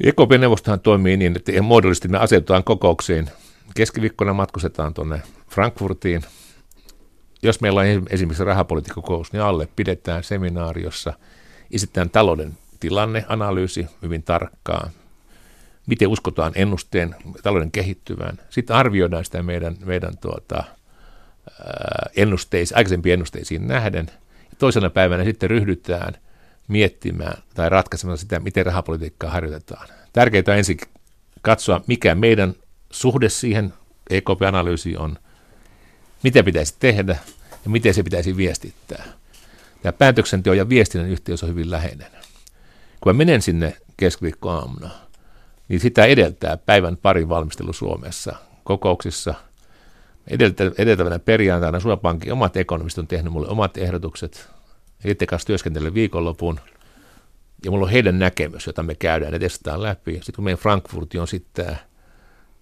Speaker 4: EKP-neuvostohan toimii niin, että muodollisesti me asetutaan kokouksiin. Keskiviikkona matkustetaan tuonne Frankfurtiin. Jos meillä on esimerkiksi rahapolitiikkokokous, niin alle pidetään seminaari, jossa esitetään talouden tilanneanalyysi hyvin tarkkaan, miten uskotaan ennusteen talouden kehittyvään. Sitten arvioidaan sitä meidän, meidän tuota, ennusteisiin, aikaisempiin ennusteisiin nähden. Toisena päivänä sitten ryhdytään miettimään tai ratkaisemaan sitä, miten rahapolitiikkaa harjoitetaan. Tärkeää on ensin katsoa, mikä meidän suhde siihen EKP-analyysiin on, mitä pitäisi tehdä ja miten se pitäisi viestittää. Tämä päätöksenteo ja viestinnän yhteys on hyvin läheinen. Kun mä menen sinne keskiviikkoaamuna, niin sitä edeltää päivän pari valmistelu Suomessa kokouksissa. Edeltävänä perjantaina Suomen Pankin omat ekonomistit on tehnyt mulle omat ehdotukset. Itse kanssa työskentelen viikonlopun. Ja mulla on heidän näkemys, jota me käydään ja testataan läpi. Sitten kun meidän Frankfurti on sitten tämä,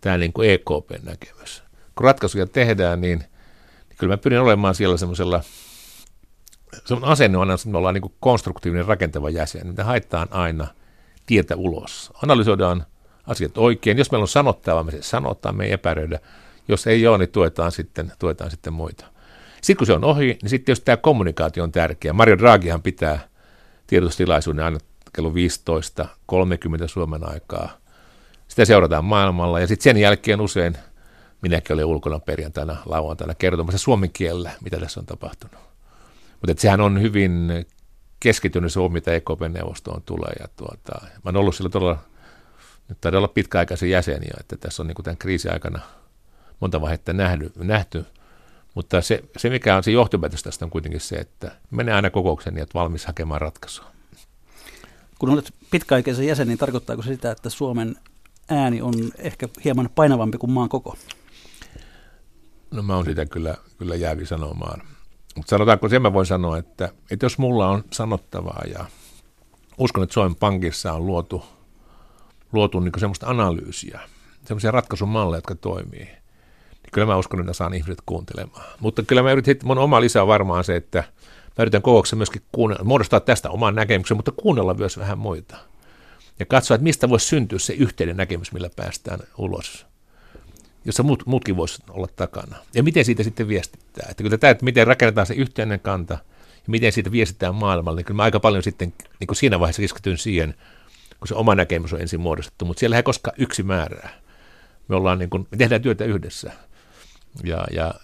Speaker 4: tämä niin kuin EKP-näkemys. Kun ratkaisuja tehdään, niin kyllä mä pyrin olemaan siellä semmoisella semmoinen asenne on että me ollaan niin konstruktiivinen rakentava jäsen. Me haetaan aina tietä ulos. Analysoidaan asiat oikein. Jos meillä on sanottavaa, me se sanotaan, me ei epäröidä. Jos ei ole, niin tuetaan sitten, tuetaan sitten muita. Sitten kun se on ohi, niin sitten jos tämä kommunikaatio on tärkeä. Mario Draghihan pitää tiedotustilaisuuden aina kello 15.30 Suomen aikaa. Sitä seurataan maailmalla ja sitten sen jälkeen usein minäkin olen ulkona perjantaina, lauantaina kertomassa suomen kielellä, mitä tässä on tapahtunut. Mutta sehän on hyvin keskittynyt se mitä EKP-neuvostoon tulee. Ja tuota, mä oon ollut sillä todella, nyt taitaa olla pitkäaikaisen jäseniä, että tässä on niin tämän kriisin aikana monta vaihetta nähty, nähty. Mutta se, se, mikä on se johtopäätös tästä on kuitenkin se, että menee aina kokouksen niin, että valmis hakemaan ratkaisua.
Speaker 3: Kun olet pitkäaikaisen jäsen, niin tarkoittaako se sitä, että Suomen ääni on ehkä hieman painavampi kuin maan koko?
Speaker 4: No mä oon sitä kyllä, kyllä jäävi sanomaan. Mutta sanotaanko sen mä voin sanoa, että, että jos mulla on sanottavaa ja uskon, että Suomen Pankissa on luotu, luotu niin semmoista analyysiä, semmoisia ratkaisumalleja, jotka toimii, niin kyllä mä uskon, että saan ihmiset kuuntelemaan. Mutta kyllä mä yritän, mun oma lisä on varmaan se, että mä yritän kokouksessa myöskin kuunnella, muodostaa tästä oman näkemyksen, mutta kuunnella myös vähän muita. Ja katsoa, että mistä voisi syntyä se yhteinen näkemys, millä päästään ulos jossa muut, muutkin voisivat olla takana. Ja miten siitä sitten viestittää. Että kyllä tämä, että miten rakennetaan se yhteinen kanta ja miten siitä viestitään maailmalle, niin kyllä mä aika paljon sitten niin kuin siinä vaiheessa keskityn siihen, kun se oma näkemys on ensin muodostettu, mutta siellä ei koskaan yksi määrää. Me, ollaan niin kuin, me tehdään työtä yhdessä. Ja, ja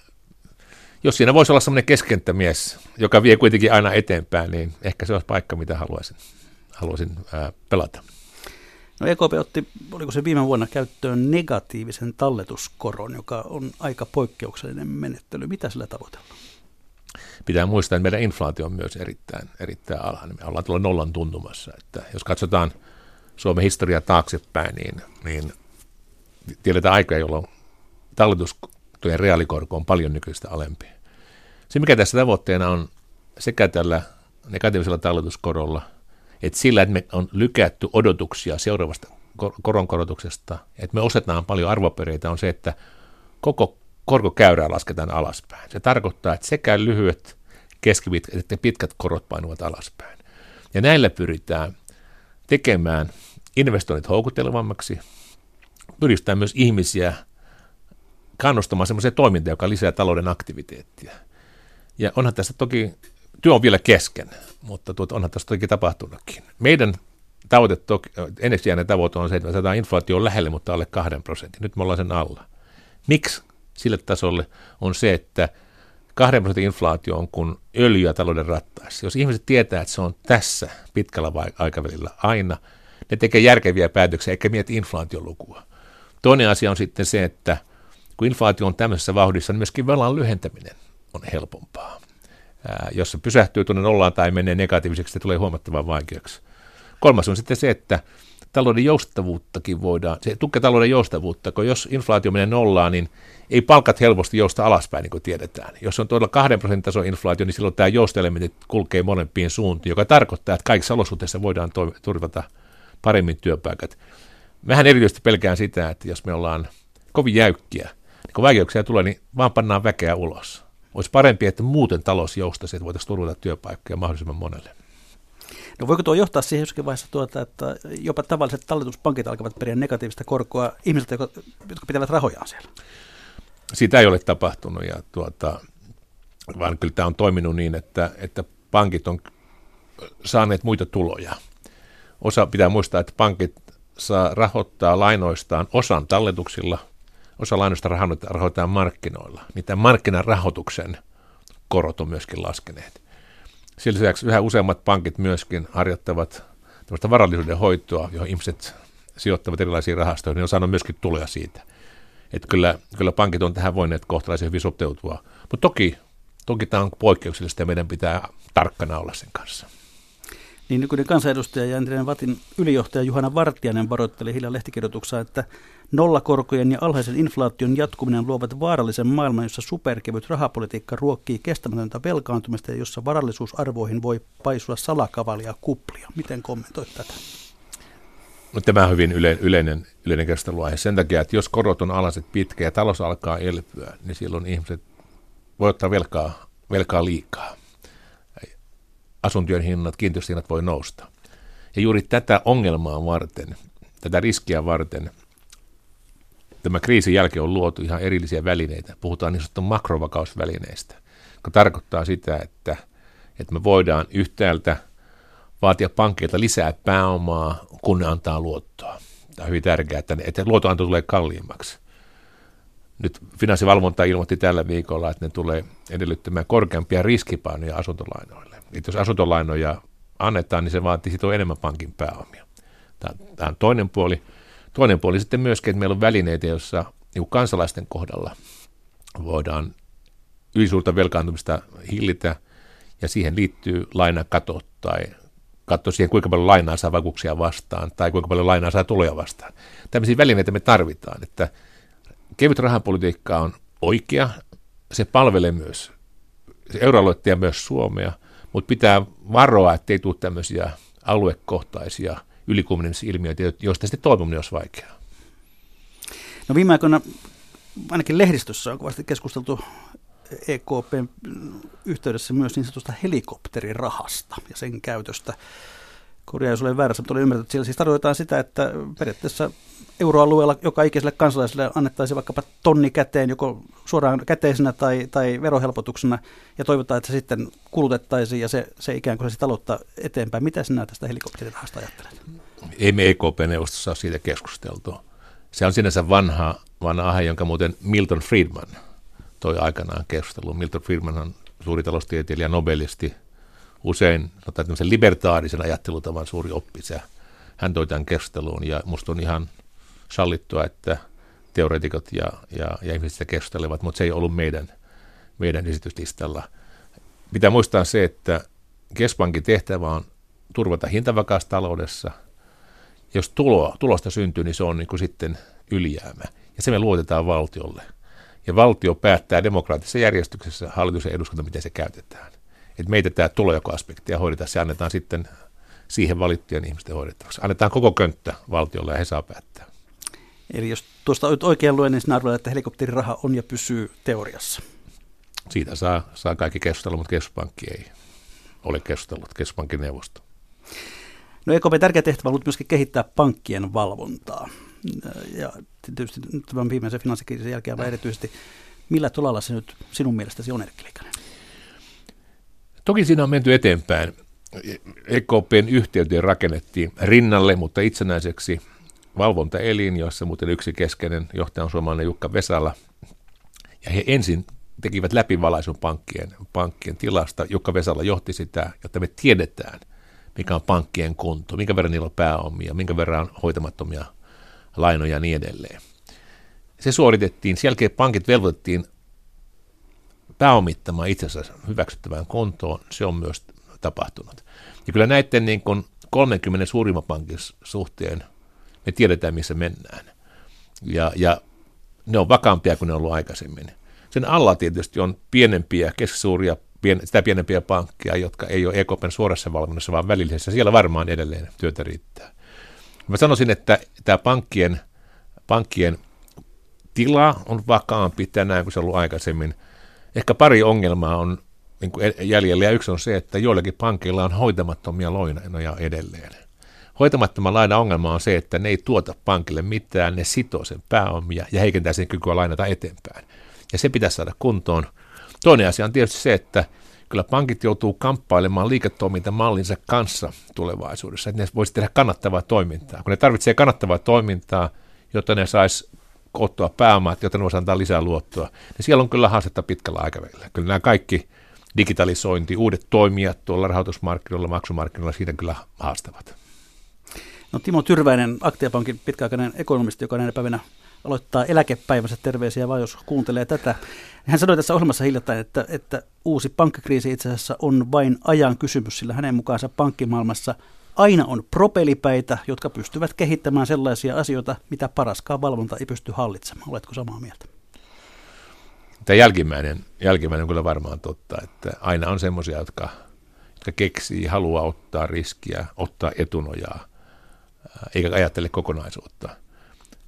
Speaker 4: jos siinä voisi olla sellainen keskenttämies, joka vie kuitenkin aina eteenpäin, niin ehkä se olisi paikka, mitä haluaisin, haluaisin ää, pelata.
Speaker 3: No EKP otti, oliko se viime vuonna käyttöön negatiivisen talletuskoron, joka on aika poikkeuksellinen menettely. Mitä sillä tavoitellaan?
Speaker 4: Pitää muistaa, että meidän inflaatio on myös erittäin, erittäin alhainen. Me ollaan tuolla nollan tuntumassa. Että jos katsotaan Suomen historiaa taaksepäin, niin, niin tiedetään aika, jolloin talletustojen reaalikorko on paljon nykyistä alempi. Se, mikä tässä tavoitteena on sekä tällä negatiivisella talletuskorolla – että sillä, että me on lykätty odotuksia seuraavasta koronkorotuksesta, että me osetaan paljon arvopereitä, on se, että koko korkokäyrää lasketaan alaspäin. Se tarkoittaa, että sekä lyhyet, keskipitkät että pitkät korot painuvat alaspäin. Ja näillä pyritään tekemään investoinnit houkuttelevammaksi, pyritään myös ihmisiä kannustamaan sellaiseen toimintaan, joka lisää talouden aktiviteettia. Ja onhan tässä toki työ on vielä kesken, mutta tuota, onhan tässä toki tapahtunutkin. Meidän tavoite, toki, ensisijainen tavoite on se, että me saadaan inflaatio lähelle, mutta alle kahden prosentin. Nyt me ollaan sen alla. Miksi sille tasolle on se, että kahden prosentin inflaatio on kuin öljyä talouden rattaissa. Jos ihmiset tietää, että se on tässä pitkällä aikavälillä aina, ne tekee järkeviä päätöksiä eikä mieti inflaatiolukua. Toinen asia on sitten se, että kun inflaatio on tämmöisessä vauhdissa, niin myöskin velan lyhentäminen on helpompaa jos se pysähtyy tuonne nollaan tai menee negatiiviseksi, se tulee huomattavan vaikeaksi. Kolmas on sitten se, että talouden joustavuuttakin voidaan, se tukee talouden joustavuutta, kun jos inflaatio menee nollaan, niin ei palkat helposti jousta alaspäin, niin kuin tiedetään. Jos on todella kahden prosentin taso inflaatio, niin silloin tämä joustoelementti kulkee molempiin suuntiin, joka tarkoittaa, että kaikissa olosuhteissa voidaan turvata paremmin työpaikat. Mähän erityisesti pelkään sitä, että jos me ollaan kovin jäykkiä, niin kun vaikeuksia tulee, niin vaan pannaan väkeä ulos. Olisi parempi, että muuten talous joustaisi, että voitaisiin turvata työpaikkoja mahdollisimman monelle.
Speaker 3: No voiko tuo johtaa siihen jossakin vaiheessa, tuota, että jopa tavalliset talletuspankit alkavat periä negatiivista korkoa ihmiset, jotka, jotka pitävät rahojaan siellä?
Speaker 4: Sitä ei ole tapahtunut, ja tuota, vaan kyllä tämä on toiminut niin, että, että pankit on saaneet muita tuloja. Osa pitää muistaa, että pankit saa rahoittaa lainoistaan osan talletuksilla – osa lainoista rahoitetaan markkinoilla, niin tämän markkinarahoituksen korot on myöskin laskeneet. Sen lisäksi yhä useammat pankit myöskin harjoittavat tämmöistä varallisuuden hoitoa, johon ihmiset sijoittavat erilaisiin rahastoihin, niin on saanut myöskin tuloja siitä. Että kyllä, kyllä pankit on tähän voineet kohtalaisen hyvin sopeutua. Mutta toki, toki tämä on poikkeuksellista ja meidän pitää tarkkana olla sen kanssa.
Speaker 3: Niin nykyinen kansanedustaja ja entinen Vatin ylijohtaja Juhana Vartiainen varoitteli hiljan lehtikirjoituksessa, että nollakorkojen ja alhaisen inflaation jatkuminen luovat vaarallisen maailman, jossa superkevyt rahapolitiikka ruokkii kestämätöntä velkaantumista ja jossa varallisuusarvoihin voi paisua salakavalia kuplia. Miten kommentoit tätä?
Speaker 4: No, tämä on hyvin yle, yleinen, yleinen keskusteluaihe sen takia, että jos korot on alhaiset pitkä ja talous alkaa elpyä, niin silloin ihmiset voi ottaa velkaa, velkaa liikaa. Asuntojen hinnat, kiinteistöhinnat voi nousta. Ja juuri tätä ongelmaa varten, tätä riskiä varten, tämä kriisin jälkeen on luotu ihan erillisiä välineitä. Puhutaan niin sanottu makrovakausvälineistä, joka tarkoittaa sitä, että, että me voidaan yhtäältä vaatia pankkeilta lisää pääomaa, kun ne antaa luottoa. Tämä on hyvin tärkeää, että, että luotonanto tulee kalliimmaksi. Nyt finanssivalvonta ilmoitti tällä viikolla, että ne tulee edellyttämään korkeampia riskipainoja asuntolainoille. Että jos asuntolainoja annetaan, niin se vaatii sitten enemmän pankin pääomia. Tämä on toinen puoli. Toinen puoli sitten myöskin, että meillä on välineitä, joissa niin kansalaisten kohdalla voidaan ylisuurta velkaantumista hillitä, ja siihen liittyy lainakatot tai katso siihen, kuinka paljon lainaa saa vakuuksia vastaan tai kuinka paljon lainaa saa tuloja vastaan. Tämmöisiä välineitä me tarvitaan, että kevyt rahapolitiikka on oikea, se palvelee myös euroaluetta myös Suomea, mutta pitää varoa, ettei tule tämmöisiä aluekohtaisia ylikuumenemisilmiöitä, joista sitten toimiminen olisi vaikeaa.
Speaker 3: No viime aikoina ainakin lehdistössä on kovasti keskusteltu EKPn yhteydessä myös niin sanotusta helikopterirahasta ja sen käytöstä. Korjaa, jos olen väärässä, mutta olen ymmärtänyt, että siellä siis tarkoitetaan sitä, että periaatteessa euroalueella joka ikiselle kansalaiselle annettaisiin vaikkapa tonni käteen, joko suoraan käteisenä tai, tai verohelpotuksena, ja toivotaan, että se sitten kulutettaisiin ja se, se ikään kuin se taloutta eteenpäin. Mitä sinä tästä helikopterirahasta ajattelet?
Speaker 4: Ei me EKP-neuvostossa ole siitä keskusteltu. Se on sinänsä vanha, vanha aihe, jonka muuten Milton Friedman toi aikanaan keskusteluun. Milton Friedman on suuri taloustieteilijä, nobelisti, usein sanotaan, libertaarisen ajattelutavan suuri oppis. Hän toi tämän keskusteluun ja musta on ihan sallittua, että teoreetikot ja, ja, ja ihmiset sitä keskustelevat, mutta se ei ollut meidän, meidän esityslistalla. Pitää muistaa se, että keskuspankin tehtävä on turvata hintavakaassa taloudessa. Jos tuloa, tulosta syntyy, niin se on niin kuin sitten ylijäämä. Ja se me luotetaan valtiolle. Ja valtio päättää demokraattisessa järjestyksessä, hallitus ja eduskunta, miten se käytetään. Et meitä tämä tulojakoaspektia hoidetaan, se annetaan sitten siihen valittujen ihmisten hoidettavaksi. Annetaan koko könttä valtiolle ja he saa päättää.
Speaker 3: Eli jos tuosta oikein luen, niin sinä arvelet, että helikopteriraha on ja pysyy teoriassa.
Speaker 4: Siitä saa, saa kaikki keskustella, mutta keskuspankki ei ole keskustellut, keskuspankin neuvosto.
Speaker 3: No EKP tärkeä tehtävä on ollut myöskin kehittää pankkien valvontaa. Ja tietysti tämän viimeisen finanssikriisin jälkeen vai erityisesti, millä tolalla se nyt sinun mielestäsi on Erkki
Speaker 4: Toki siinä on menty eteenpäin. EKPn yhteyteen rakennettiin rinnalle, mutta itsenäiseksi valvontaelin, jossa muuten yksi keskeinen johtaja on suomalainen Jukka Vesala. Ja he ensin tekivät läpivalaisun pankkien, pankkien tilasta. Jukka Vesala johti sitä, jotta me tiedetään, mikä on pankkien kunto, minkä verran niillä on pääomia, minkä verran on hoitamattomia lainoja ja niin edelleen. Se suoritettiin, sen jälkeen pankit velvoitettiin pääomittamaan itsensä hyväksyttävään kontoon, se on myös tapahtunut. Ja kyllä näiden niin kuin 30 suurimman pankin suhteen me tiedetään, missä mennään. Ja, ja ne on vakaampia kuin ne on ollut aikaisemmin. Sen alla tietysti on pienempiä, keskisuuria, pien, sitä pienempiä pankkeja, jotka ei ole EKPn suorassa valvonnassa, vaan välillisessä. Siellä varmaan edelleen työtä riittää. Mä sanoisin, että tämä pankkien, pankkien tila on vakaampi tänään kuin se on ollut aikaisemmin. Ehkä pari ongelmaa on niin kuin jäljellä, ja yksi on se, että joillakin pankkeilla on hoitamattomia loinoja edelleen. Hoitamattoman lainan ongelma on se, että ne ei tuota pankille mitään, ne sitoo sen pääomia ja heikentää sen kykyä lainata eteenpäin. Ja se pitäisi saada kuntoon. Toinen asia on tietysti se, että kyllä pankit joutuu kamppailemaan liiketoimintamallinsa kanssa tulevaisuudessa, että ne voisi tehdä kannattavaa toimintaa. Kun ne tarvitsee kannattavaa toimintaa, jotta ne saisi koottua pääomaa, jotta ne voisi antaa lisää luottoa, niin siellä on kyllä haastetta pitkällä aikavälillä. Kyllä nämä kaikki digitalisointi, uudet toimijat tuolla rahoitusmarkkinoilla, maksumarkkinoilla, siitä kyllä haastavat.
Speaker 3: No Timo Tyrväinen, Aktiapankin pitkäaikainen ekonomisti, joka näinä päivinä aloittaa eläkepäivänsä terveisiä vaan, jos kuuntelee tätä. Hän sanoi tässä ohjelmassa hiljattain, että, että uusi pankkikriisi itse asiassa on vain ajan kysymys, sillä hänen mukaansa pankkimaailmassa aina on propelipäitä, jotka pystyvät kehittämään sellaisia asioita, mitä paraskaan valvonta ei pysty hallitsemaan. Oletko samaa mieltä?
Speaker 4: Tämä jälkimmäinen, jälkimmäinen on kyllä varmaan totta, että aina on semmoisia, jotka, jotka keksii, haluaa ottaa riskiä, ottaa etunojaa, eikä ajattele kokonaisuutta.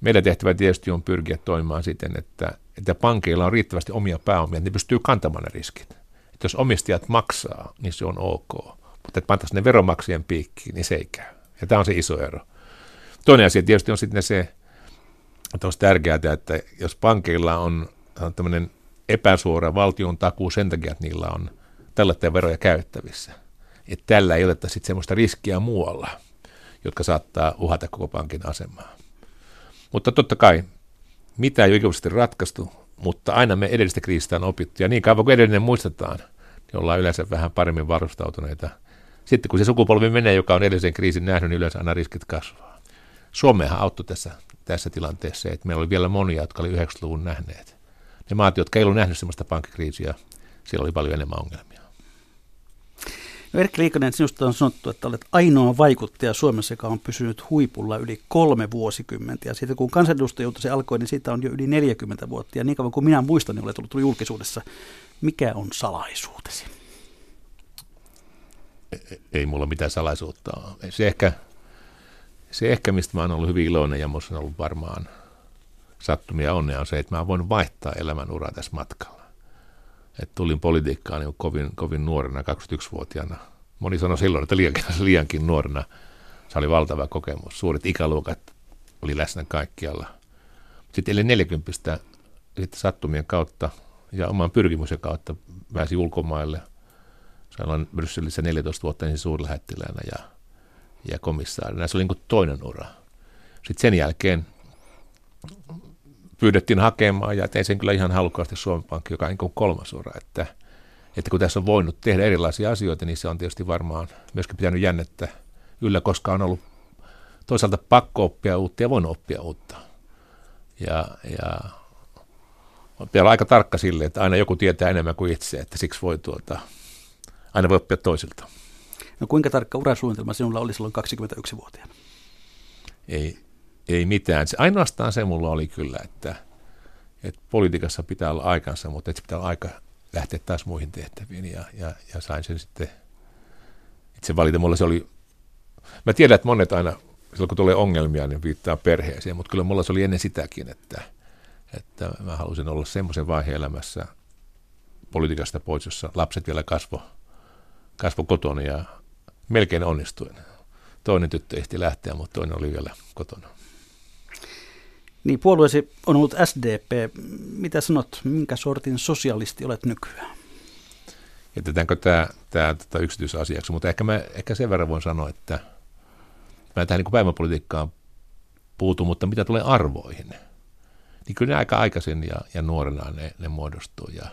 Speaker 4: Meidän tehtävä tietysti on pyrkiä toimimaan siten, että, että pankeilla on riittävästi omia pääomia, että ne pystyy kantamaan ne riskit. Että jos omistajat maksaa, niin se on ok. Mutta että pantaisiin ne veronmaksajien piikkiin, niin se ei käy. Ja tämä on se iso ero. Toinen asia tietysti on sitten se, että olisi tärkeää, että jos pankeilla on, tämmöinen epäsuora valtion takuu sen takia, että niillä on tällaisia veroja käyttävissä. Että tällä ei oteta sitten semmoista riskiä muualla, jotka saattaa uhata koko pankin asemaa. Mutta totta kai, mitä ei oikeasti ratkaistu, mutta aina me edellistä kriisistä on opittu. Ja niin kauan kuin edellinen muistetaan, niin ollaan yleensä vähän paremmin varustautuneita. Sitten kun se sukupolvi menee, joka on edellisen kriisin nähnyt, niin yleensä aina riskit kasvaa. Suomehan auttoi tässä, tässä tilanteessa, että meillä oli vielä monia, jotka oli 90-luvun nähneet. Ne maat, jotka ei ollut nähnyt sellaista pankkikriisiä, siellä oli paljon enemmän ongelmia.
Speaker 3: No Erkki Liikanen, sinusta on sanottu, että olet ainoa vaikuttaja Suomessa, joka on pysynyt huipulla yli kolme vuosikymmentä. Ja siitä kun kansanedustajuutta se alkoi, niin siitä on jo yli 40 vuotta. Ja niin kauan kuin minä muistan, niin olet ollut julkisuudessa. Mikä on salaisuutesi?
Speaker 4: Ei, mulla mitään salaisuutta ole. Se ehkä, se ehkä, mistä mä oon ollut hyvin iloinen ja musta on ollut varmaan sattumia onnea, on se, että mä voin vaihtaa elämän uraa tässä matkalla että tulin politiikkaan niin kovin, kovin nuorena, 21-vuotiaana. Moni sanoi silloin, että liiankin, liiankin nuorena. Se oli valtava kokemus. Suuret ikäluokat oli läsnä kaikkialla. Sitten eli 40 sitten sattumien kautta ja oman pyrkimyksen kautta pääsi ulkomaille. Sanoin Brysselissä 14 vuotta ensin suurlähettiläänä ja, ja komissaarina. Se oli niin toinen ura. Sitten sen jälkeen pyydettiin hakemaan ja tein sen kyllä ihan halukkaasti Suomen Pankki, joka on niin kolmas ura. Että, että kun tässä on voinut tehdä erilaisia asioita, niin se on tietysti varmaan myöskin pitänyt jännettä yllä, koska on ollut toisaalta pakko oppia uutta ja voinut oppia uutta. Ja, ja olla aika tarkka sille, että aina joku tietää enemmän kuin itse, että siksi voi tuota, aina voi oppia toisilta.
Speaker 3: No kuinka tarkka urasuunnitelma sinulla oli silloin 21-vuotiaana?
Speaker 4: Ei, ei mitään. Se, ainoastaan se mulla oli kyllä, että, että politiikassa pitää olla aikansa, mutta että pitää olla aika lähteä taas muihin tehtäviin ja, ja, ja sain sen sitten itse valita. Mulla se oli, mä tiedän, että monet aina, silloin kun tulee ongelmia, niin viittaa perheeseen, mutta kyllä mulla se oli ennen sitäkin, että, että mä halusin olla semmoisen vaiheen elämässä politiikasta pois, jossa lapset vielä kasvo, kasvo kotona ja melkein onnistuin. Toinen tyttö ehti lähteä, mutta toinen oli vielä kotona.
Speaker 3: Niin, puolueesi on ollut SDP. Mitä sanot, minkä sortin sosialisti olet nykyään?
Speaker 4: Jätetäänkö tämä, tämä tota yksityisasiaksi, mutta ehkä, mä, ehkä sen verran voin sanoa, että mä tähän niin päiväpolitiikkaan puutu, mutta mitä tulee arvoihin, niin kyllä ne aika aikaisin ja, ja nuorena ne, ne muodostuu. Ja,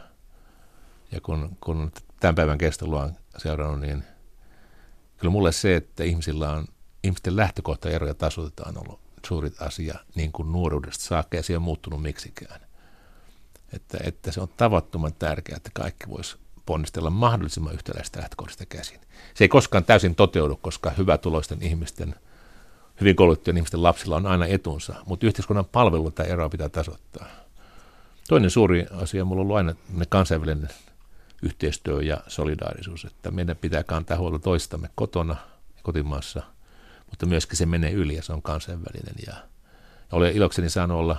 Speaker 4: ja kun, kun tämän päivän keskustelua on seurannut, niin kyllä mulle se, että ihmisillä on, ihmisten lähtökohtaeroja tasoitetaan ollut suuri asia niin kuin nuoruudesta saakka, ja se ei ole muuttunut miksikään. Että, että se on tavattoman tärkeää, että kaikki voisi ponnistella mahdollisimman yhtäläistä lähtökohdista käsin. Se ei koskaan täysin toteudu, koska hyvätuloisten ihmisten, hyvin kouluttujen ihmisten lapsilla on aina etunsa, mutta yhteiskunnan palvelu tai eroa pitää tasoittaa. Toinen suuri asia mulla on ollut aina ne kansainvälinen yhteistyö ja solidaarisuus, että meidän pitää kantaa huolta toistamme kotona ja kotimaassa – mutta myöskin se menee yli ja se on kansainvälinen. Ja, ja olen ilokseni saanut olla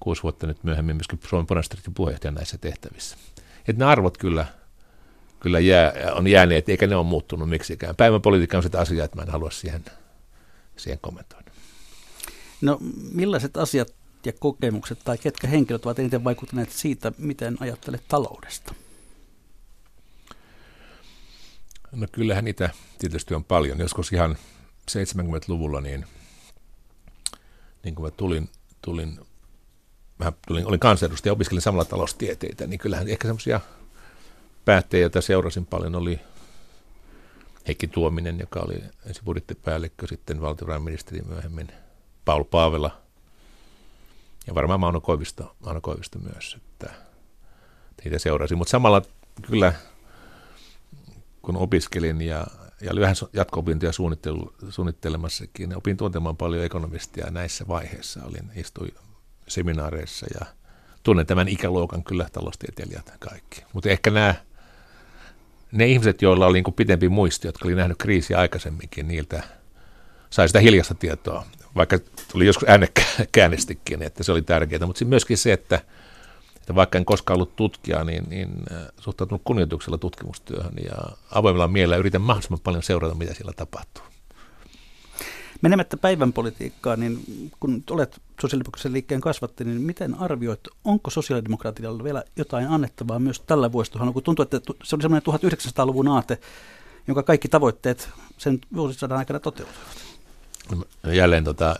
Speaker 4: kuusi vuotta nyt myöhemmin myöskin Suomen Ponastiritin puheenjohtaja näissä tehtävissä. Että ne arvot kyllä, kyllä jää, on jääneet, eikä ne ole muuttunut miksikään. Päivän politiikka on sitä asiaa, että mä en halua siihen, siihen kommentoida.
Speaker 3: No millaiset asiat ja kokemukset tai ketkä henkilöt ovat eniten vaikuttaneet siitä, miten ajattelet taloudesta?
Speaker 4: No kyllähän niitä tietysti on paljon. Joskus ihan 70-luvulla, niin, niin kun mä tulin, tulin mä tulin, olin kansanedustaja ja opiskelin samalla taloustieteitä, niin kyllähän ehkä semmoisia päättäjiä, joita seurasin paljon, oli Heikki Tuominen, joka oli ensin budjettipäällikkö, sitten valtiovarainministeri myöhemmin, Paul Paavela, Ja varmaan Mauno Koivisto, Mauno Koivisto myös, että niitä seurasin. Mutta samalla kyllä, kun opiskelin ja, ja vähän jatko-opintoja suunnittelemassakin, niin opin tuntemaan paljon ekonomistia näissä vaiheissa. Olin, istuin seminaareissa ja tunnen tämän ikäluokan kyllä taloustieteilijät kaikki. Mutta ehkä nämä ne ihmiset, joilla oli niin pitempi muisti, jotka oli nähnyt kriisiä aikaisemminkin, niiltä sai sitä hiljasta tietoa, vaikka tuli joskus äänekäänestikin, että se oli tärkeää. Mutta myöskin se, että, että vaikka en koskaan ollut tutkija, niin, niin äh, suhtautunut kunnioituksella tutkimustyöhön ja avoimella mielellä yritän mahdollisimman paljon seurata, mitä siellä tapahtuu.
Speaker 3: Menemättä päivän politiikkaan, niin kun olet sosiaalidemokraattisen liikkeen kasvatti, niin miten arvioit, onko sosiaalidemokraatilla vielä jotain annettavaa myös tällä vuosituhannella, kun tuntuu, että se oli semmoinen 1900-luvun aate, jonka kaikki tavoitteet sen vuosisadan aikana toteutuivat?
Speaker 4: No, jälleen tota,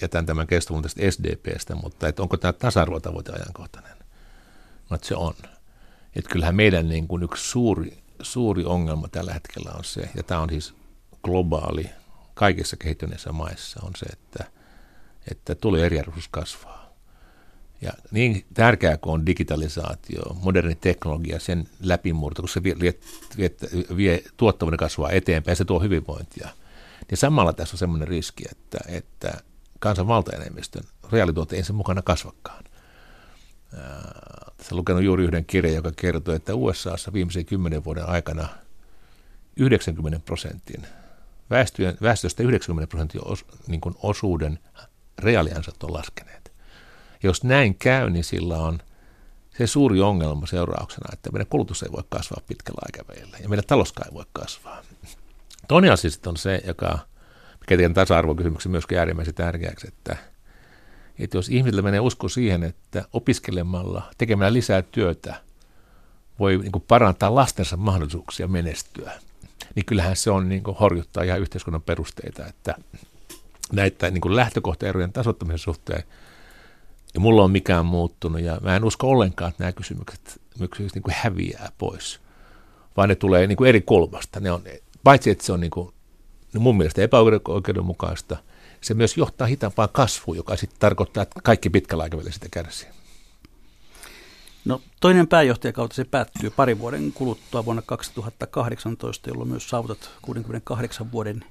Speaker 4: jätän tämän keskustelun tästä SDPstä, mutta että onko tämä tasa-arvotavoite ajankohtainen? No, että se on. Että kyllähän meidän niin kuin yksi suuri, suuri ongelma tällä hetkellä on se, ja tämä on siis globaali kaikissa kehittyneissä maissa, on se, että, että tulee eriarvoisuus kasvaa. Ja niin tärkeää kuin on digitalisaatio, moderni teknologia, sen läpimurto, kun se vie, vie, vie, vie tuottavuuden kasvaa eteenpäin ja se tuo hyvinvointia, niin samalla tässä on sellainen riski, että, että kansan valtaenemmistön reaalituote ei sen mukana kasvakaan. Tässä lukenut juuri yhden kirjan, joka kertoo, että USAssa viimeisen kymmenen vuoden aikana 90 prosentin väestöstä 90 prosentin os, niin osuuden reaaliansat on laskeneet. Jos näin käy, niin sillä on se suuri ongelma seurauksena, että meidän kulutus ei voi kasvaa pitkällä aikavälillä ja meidän talouskaan ei voi kasvaa. Toinen asia on se, joka tekee tasa-arvokysymyksen myöskin äärimmäisen tärkeäksi, että, että jos ihmisillä menee usko siihen, että opiskelemalla, tekemällä lisää työtä, voi niin parantaa lastensa mahdollisuuksia menestyä, niin kyllähän se on niin kuin horjuttaa ihan yhteiskunnan perusteita, että näitä niin kuin lähtökohtaerojen tasottamisen suhteen ja mulla on mikään muuttunut ja mä en usko ollenkaan, että nämä kysymykset, kysymykset niin kuin häviää pois, vaan ne tulee niin kuin eri kolmasta. Ne on, paitsi että se on niin kuin, no mun mielestä epäoikeudenmukaista, se myös johtaa hitaampaan kasvuun, joka sitten tarkoittaa, että kaikki pitkällä aikavälillä sitä kärsii.
Speaker 3: No, toinen pääjohtajakausi se päättyy pari vuoden kuluttua vuonna 2018, jolloin myös saavutat 68 vuoden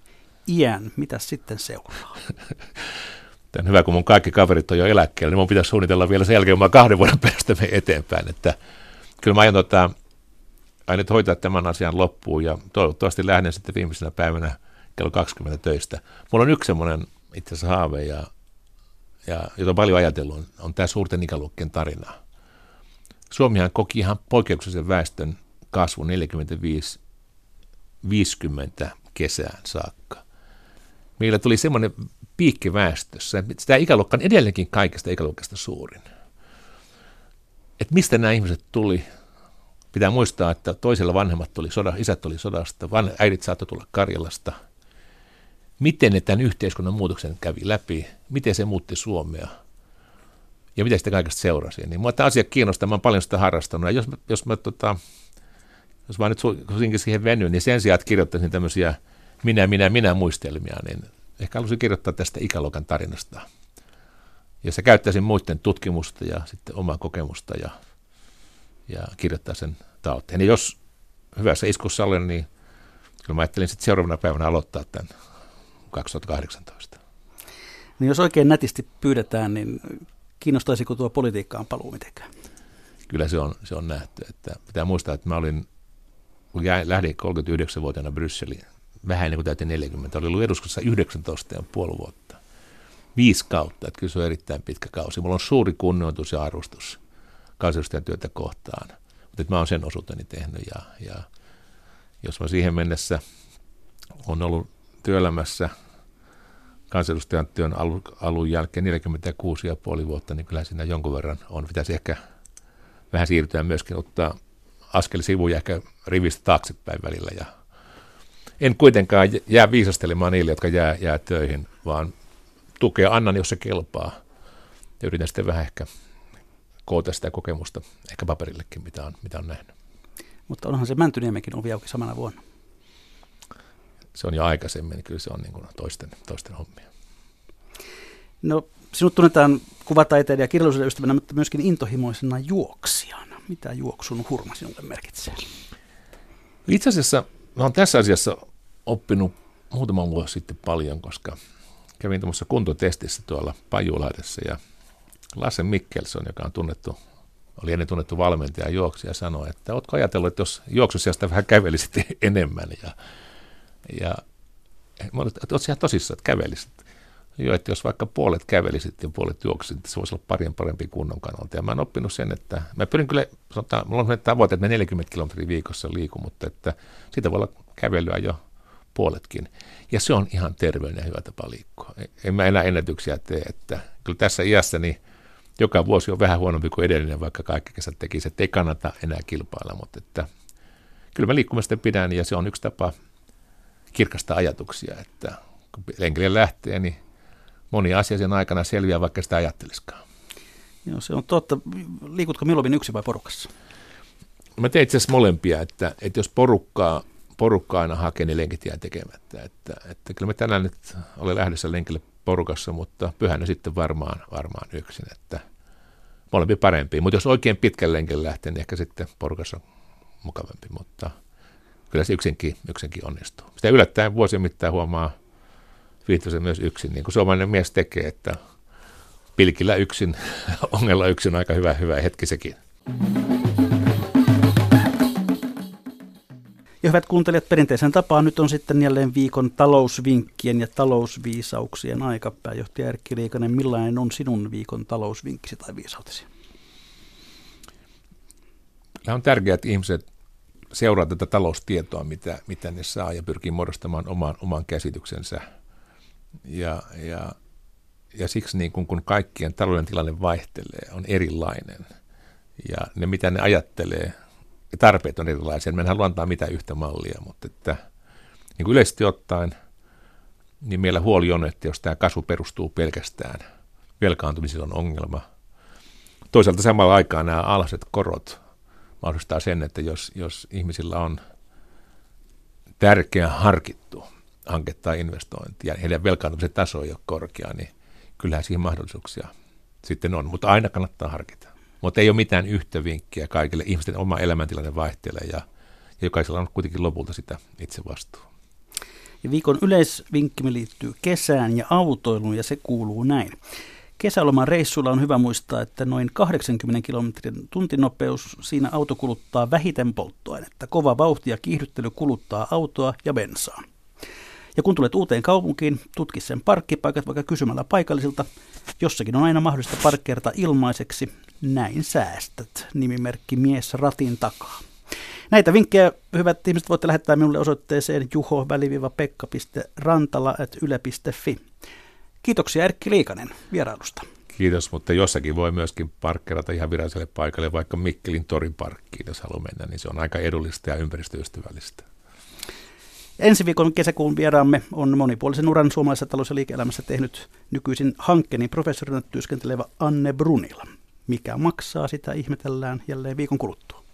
Speaker 3: iän. Mitä sitten seuraa?
Speaker 4: Tämä on hyvä, kun mun kaikki kaverit on jo eläkkeellä, niin mun pitäisi suunnitella vielä sen jälkeen mä kahden vuoden päästä me eteenpäin. Että kyllä mä aion tota, aion hoitaa tämän asian loppuun ja toivottavasti lähden sitten viimeisenä päivänä kello 20 töistä. Mulla on yksi semmoinen itse asiassa haave, ja, ja, jota on paljon ajatellut, on, on tämä suurten ikäluokkien tarina. Suomihan koki ihan poikkeuksellisen väestön kasvu 45-50 kesään saakka. Meillä tuli semmoinen piikki väestössä, että tämä ikäluokka on edelleenkin kaikista ikäluokasta suurin. Että mistä nämä ihmiset tuli? Pitää muistaa, että toisella vanhemmat tuli sodasta, isät tuli sodasta, äidit saattoi tulla Karjalasta. Miten ne tämän yhteiskunnan muutoksen kävi läpi? Miten se muutti Suomea? ja mitä sitä kaikesta seurasi. Niin mua tämä asia kiinnostaa, mä oon paljon sitä harrastanut. Ja jos, jos mä tota, jos mä nyt kuitenkin siihen venyn, niin sen sijaan, että kirjoittaisin tämmöisiä minä, minä, minä muistelmia, niin ehkä haluaisin kirjoittaa tästä ikäluokan tarinasta. Ja se käyttäisin muiden tutkimusta ja sitten omaa kokemusta ja, ja kirjoittaa sen talteen. Ja jos hyvässä iskussa olen, niin kyllä mä ajattelin sitten seuraavana päivänä aloittaa tämän 2018.
Speaker 3: Niin jos oikein nätisti pyydetään, niin Kiinnostaisiko tuo politiikkaan paluu mitenkään?
Speaker 4: Kyllä se on, se on nähty. Että pitää muistaa, että mä olin, kun jäin, lähdin 39-vuotiaana Brysseliin, vähän ennen kuin täytin 40, oli ollut eduskunnassa 19 ja puoli vuotta. Viisi kautta, että kyllä se on erittäin pitkä kausi. Mulla on suuri kunnioitus ja arvostus kansanedustajan työtä kohtaan, mutta että mä oon sen osuuteni tehnyt ja, ja jos mä siihen mennessä on ollut työelämässä – kansanedustajan työn alun, jälkeen 46,5 vuotta, niin kyllä siinä jonkun verran on. Pitäisi ehkä vähän siirtyä myöskin, ottaa askel sivuja ehkä rivistä taaksepäin välillä. Ja en kuitenkaan jää viisastelemaan niille, jotka jää, jää töihin, vaan tukea annan, jos se kelpaa. Ja yritän sitten vähän ehkä koota sitä kokemusta, ehkä paperillekin, mitä on, mitä on nähnyt.
Speaker 3: Mutta onhan se Mäntyniemenkin ovi auki samana vuonna
Speaker 4: se on jo aikaisemmin, niin kyllä se on niin kuin toisten, toisten hommia.
Speaker 3: No Sinut tunnetaan kuvataiteiden ja kirjallisuuden ystävänä, mutta myöskin intohimoisena juoksijana. Mitä juoksun hurma sinulle merkitsee?
Speaker 4: Itse asiassa mä olen tässä asiassa oppinut muutama vuosi sitten paljon, koska kävin tuossa kuntotestissä tuolla Pajulahdessa ja Lasse Mikkelson, joka on tunnettu, oli ennen tunnettu valmentaja juoksija, sanoi, että oletko ajatellut, että jos juoksusiasta vähän kävelisit enemmän ja, ja mä olin, että tosissaan, että kävelisit. Joo, että jos vaikka puolet kävelisit ja puolet juoksisit, se voisi olla parien parempi kunnon kannalta. Ja mä oon oppinut sen, että mä pyrin kyllä, sanotaan, mulla on tavoite, että mä 40 kilometriä viikossa liikun, mutta että siitä voi olla kävelyä jo puoletkin. Ja se on ihan terveellinen ja hyvä tapa liikkua. En mä enää ennätyksiä tee, että kyllä tässä iässä niin joka vuosi on vähän huonompi kuin edellinen, vaikka kaikki kesät tekisi, että ei kannata enää kilpailla, mutta että kyllä mä liikkumista pidän ja se on yksi tapa kirkasta ajatuksia, että kun lenkille lähtee, niin moni asia sen aikana selviää, vaikka sitä ajattelisikaan.
Speaker 3: Joo, se on totta. Liikutko milloin yksin vai porukassa?
Speaker 4: Mä tein itse asiassa molempia, että, että jos porukkaa, porukkaa aina hakee, niin lenkit jää tekemättä. Että, että kyllä mä tänään nyt olen lähdössä lenkille porukassa, mutta pyhänä sitten varmaan, varmaan yksin, että molempi parempi. Mutta jos oikein pitkän lenkin lähtee, niin ehkä sitten porukassa mukavampi, mutta kyllä se yksinkin, yksinkin onnistuu. Sitä yllättäen vuosien mittaan huomaa viihtyisen myös yksin, niin kuin suomalainen mies tekee, että pilkillä yksin, ongella yksin aika hyvä, hyvä hetki sekin.
Speaker 3: Ja hyvät kuuntelijat, perinteisen tapaan nyt on sitten jälleen viikon talousvinkkien ja talousviisauksien aika. Pääjohtaja Erkki Liikanen, millainen on sinun viikon talousvinkkisi tai viisautesi?
Speaker 4: Tämä on tärkeää, että ihmiset seuraa tätä taloustietoa, mitä, mitä ne saa ja pyrkii muodostamaan oman, oman käsityksensä. Ja, ja, ja siksi niin kun, kun kaikkien talouden tilanne vaihtelee, on erilainen. Ja ne, mitä ne ajattelee, ja tarpeet on erilaisia. Me en halua antaa mitään yhtä mallia, mutta että niin kuin yleisesti ottaen, niin meillä huoli on, että jos tämä kasvu perustuu pelkästään velkaantumisella on ongelma. Toisaalta samalla aikaa nämä alhaiset korot mahdollistaa sen, että jos, jos ihmisillä on tärkeä harkittu hanke tai investointi ja heidän velkaantumisen taso ei ole korkea, niin kyllähän siihen mahdollisuuksia sitten on, mutta aina kannattaa harkita. Mutta ei ole mitään yhtä vinkkiä kaikille. Ihmisten oma elämäntilanne vaihtelee ja, ja jokaisella on kuitenkin lopulta sitä itse vastuu.
Speaker 3: Ja viikon yleisvinkkimme liittyy kesään ja autoiluun ja se kuuluu näin. Kesäloman reissulla on hyvä muistaa, että noin 80 kilometrin tuntinopeus siinä auto kuluttaa vähiten polttoainetta. Kova vauhti ja kiihdyttely kuluttaa autoa ja bensaa. Ja kun tulet uuteen kaupunkiin, tutki sen parkkipaikat vaikka kysymällä paikallisilta. Jossakin on aina mahdollista parkkeerata ilmaiseksi. Näin säästät, nimimerkki mies ratin takaa. Näitä vinkkejä, hyvät ihmiset, voitte lähettää minulle osoitteeseen juho-rantala.yle.fi. Kiitoksia Erkki Liikanen vierailusta.
Speaker 4: Kiitos, mutta jossakin voi myöskin parkkeerata ihan viralliselle paikalle, vaikka Mikkelin torin parkkiin, jos haluaa mennä, niin se on aika edullista ja ympäristöystävällistä.
Speaker 3: Ensi viikon kesäkuun vieraamme on monipuolisen uran suomalaisessa talous- ja liike-elämässä tehnyt nykyisin hankkeen professorina työskentelevä Anne Brunila. Mikä maksaa, sitä ihmetellään jälleen viikon kuluttua.